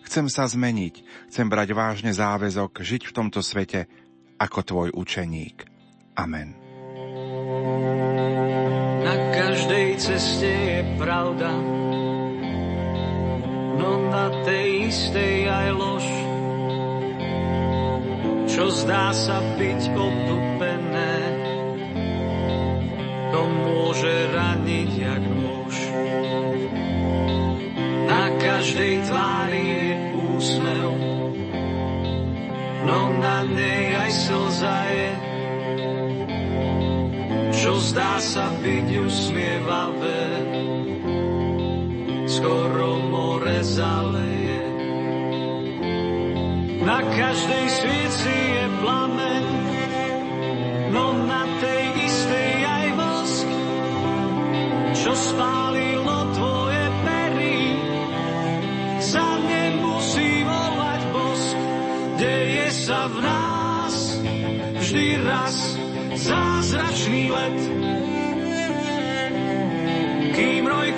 Chcem sa zmeniť, chcem brať vážne záväzok žiť v tomto svete ako tvoj učeník. Amen. Na každej ceste je pravda, no na tej istej aj lož. Čo zdá sa byť obdupené, to môže raniť jak nôž. Na každej tvári no na nej aj slza je. Čo zdá sa byť usmievavé, skoro more zaleje. Na každej svieci je plamen, no na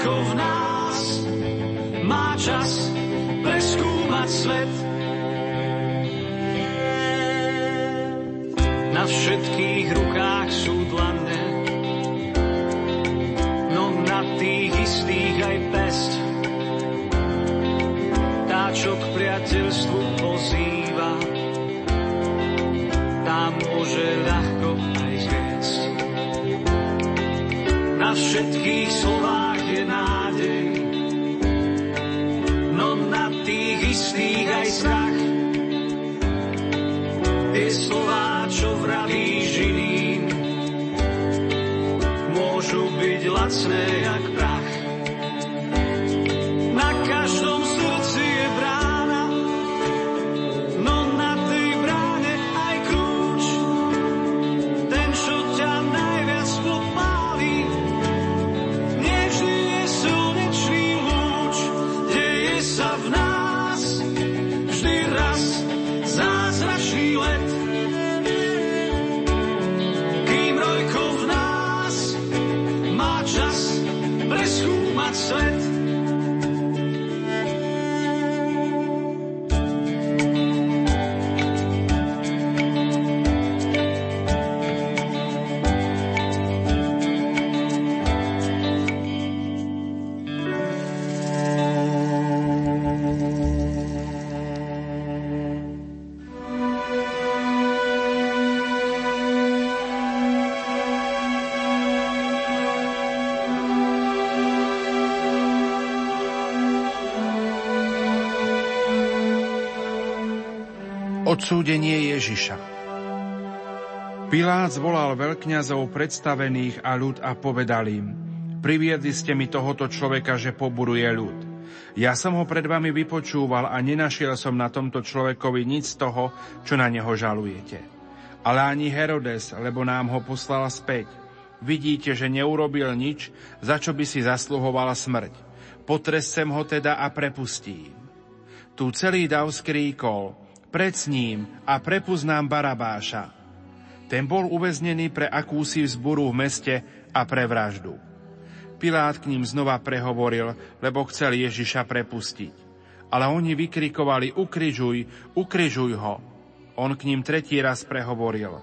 všetko v nás má čas preskúmať svet. Na všetkých rukách sú dlane, no na tých istých aj pest. Tá, čo k priateľstvu pozýva, tá môže ľahko aj zviesť. Na všetkých slovách Tie slová, čo vravíš iným, môžu byť lacné jak Odsúdenie Ježiša Pilát zvolal veľkňazov predstavených a ľud a povedal im Priviedli ste mi tohoto človeka, že poburuje ľud. Ja som ho pred vami vypočúval a nenašiel som na tomto človekovi nič z toho, čo na neho žalujete. Ale ani Herodes, lebo nám ho poslal späť. Vidíte, že neurobil nič, za čo by si zasluhovala smrť. Potrescem ho teda a prepustím. Tu celý dav skríkol, pred ním a prepuznám Barabáša. Ten bol uväznený pre akúsi vzburu v meste a pre vraždu. Pilát k ním znova prehovoril, lebo chcel Ježiša prepustiť. Ale oni vykrikovali, ukrižuj, ukrižuj ho. On k ním tretí raz prehovoril.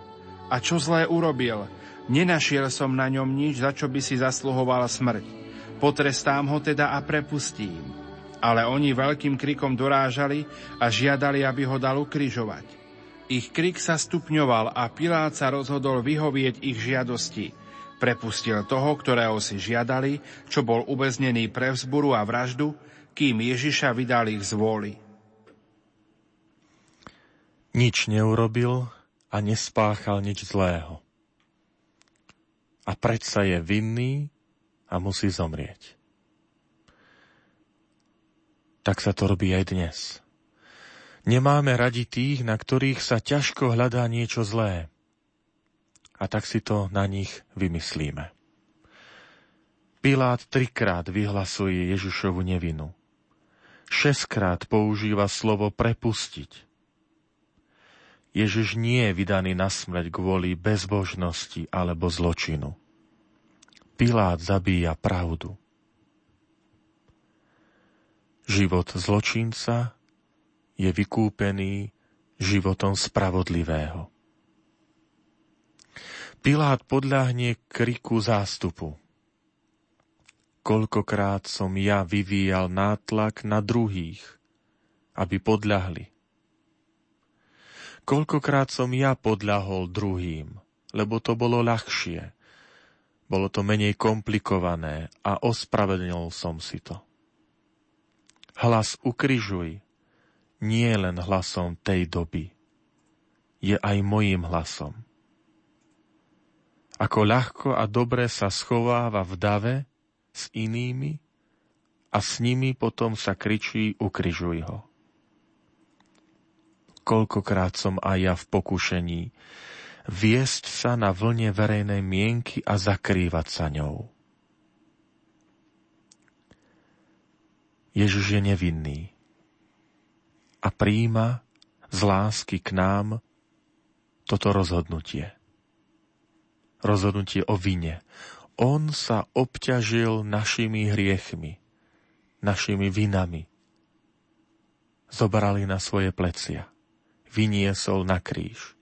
A čo zlé urobil? Nenašiel som na ňom nič, za čo by si zasluhoval smrť. Potrestám ho teda a prepustím. Ale oni veľkým krikom dorážali a žiadali, aby ho dal ukrižovať. Ich krik sa stupňoval a Pilát sa rozhodol vyhovieť ich žiadosti. Prepustil toho, ktorého si žiadali, čo bol uväznený pre vzburu a vraždu, kým Ježiša vydal ich z vôli. Nič neurobil a nespáchal nič zlého. A predsa je vinný a musí zomrieť tak sa to robí aj dnes. Nemáme radi tých, na ktorých sa ťažko hľadá niečo zlé. A tak si to na nich vymyslíme. Pilát trikrát vyhlasuje Ježišovu nevinu. Šestkrát používa slovo prepustiť. Ježiš nie je vydaný na smrť kvôli bezbožnosti alebo zločinu. Pilát zabíja pravdu. Život zločinca je vykúpený životom spravodlivého. Pilát podľahne kriku zástupu. Koľkokrát som ja vyvíjal nátlak na druhých, aby podľahli. Koľkokrát som ja podľahol druhým, lebo to bolo ľahšie. Bolo to menej komplikované a ospravedlnil som si to. Hlas ukrižuj nie je len hlasom tej doby, je aj mojím hlasom. Ako ľahko a dobre sa schováva v dave s inými a s nimi potom sa kričí ukrižuj ho. Koľkokrát som aj ja v pokušení viesť sa na vlne verejnej mienky a zakrývať sa ňou. Ježiš je nevinný a príjima z lásky k nám toto rozhodnutie. Rozhodnutie o vine. On sa obťažil našimi hriechmi, našimi vinami. Zobrali na svoje plecia. Vyniesol na kríž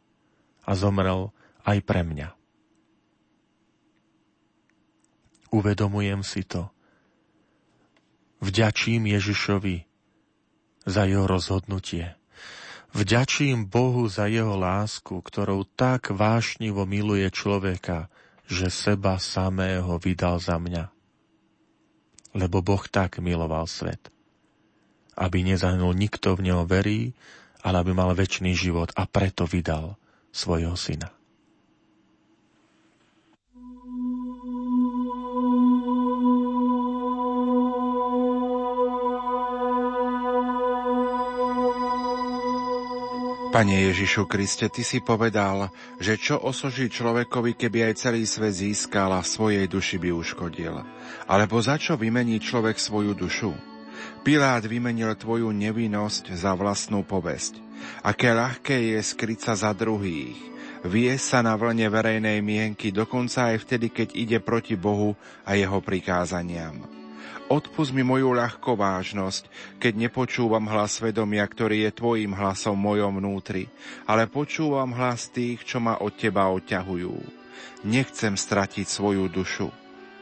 a zomrel aj pre mňa. Uvedomujem si to Vďačím Ježišovi za jeho rozhodnutie. Vďačím Bohu za jeho lásku, ktorou tak vášnivo miluje človeka, že seba samého vydal za mňa. Lebo Boh tak miloval svet, aby nezahynul nikto v neho verí, ale aby mal väčší život a preto vydal svojho syna. Pane Ježišu Kriste, Ty si povedal, že čo osoží človekovi, keby aj celý svet získal a v svojej duši by uškodil. Alebo za čo vymení človek svoju dušu? Pilát vymenil Tvoju nevinnosť za vlastnú povesť. Aké ľahké je skryť sa za druhých. Vie sa na vlne verejnej mienky, dokonca aj vtedy, keď ide proti Bohu a jeho prikázaniam. Odpust mi moju ľahkovážnosť, keď nepočúvam hlas svedomia, ktorý je tvojim hlasom v mojom vnútri, ale počúvam hlas tých, čo ma od teba odťahujú. Nechcem stratiť svoju dušu.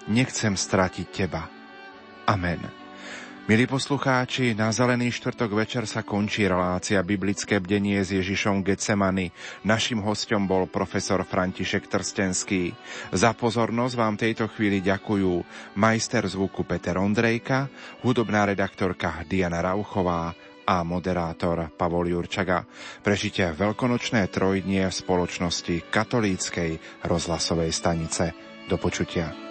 Nechcem stratiť teba. Amen. Milí poslucháči, na Zelený štvrtok večer sa končí relácia Biblické bdenie s Ježišom Getsemany. Našim hostom bol profesor František Trstenský. Za pozornosť vám tejto chvíli ďakujú majster zvuku Peter Ondrejka, hudobná redaktorka Diana Rauchová a moderátor Pavol Jurčaga. Prežite veľkonočné trojdnie v spoločnosti katolíckej rozhlasovej stanice. Do počutia.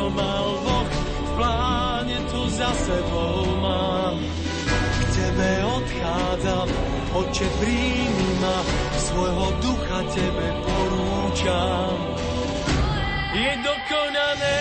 Čo mal Boh v pláne, tu za sebou mám. K Tebe odchádzam, Oče, príjmi ma, svojho ducha Tebe porúčam. Je dokonané,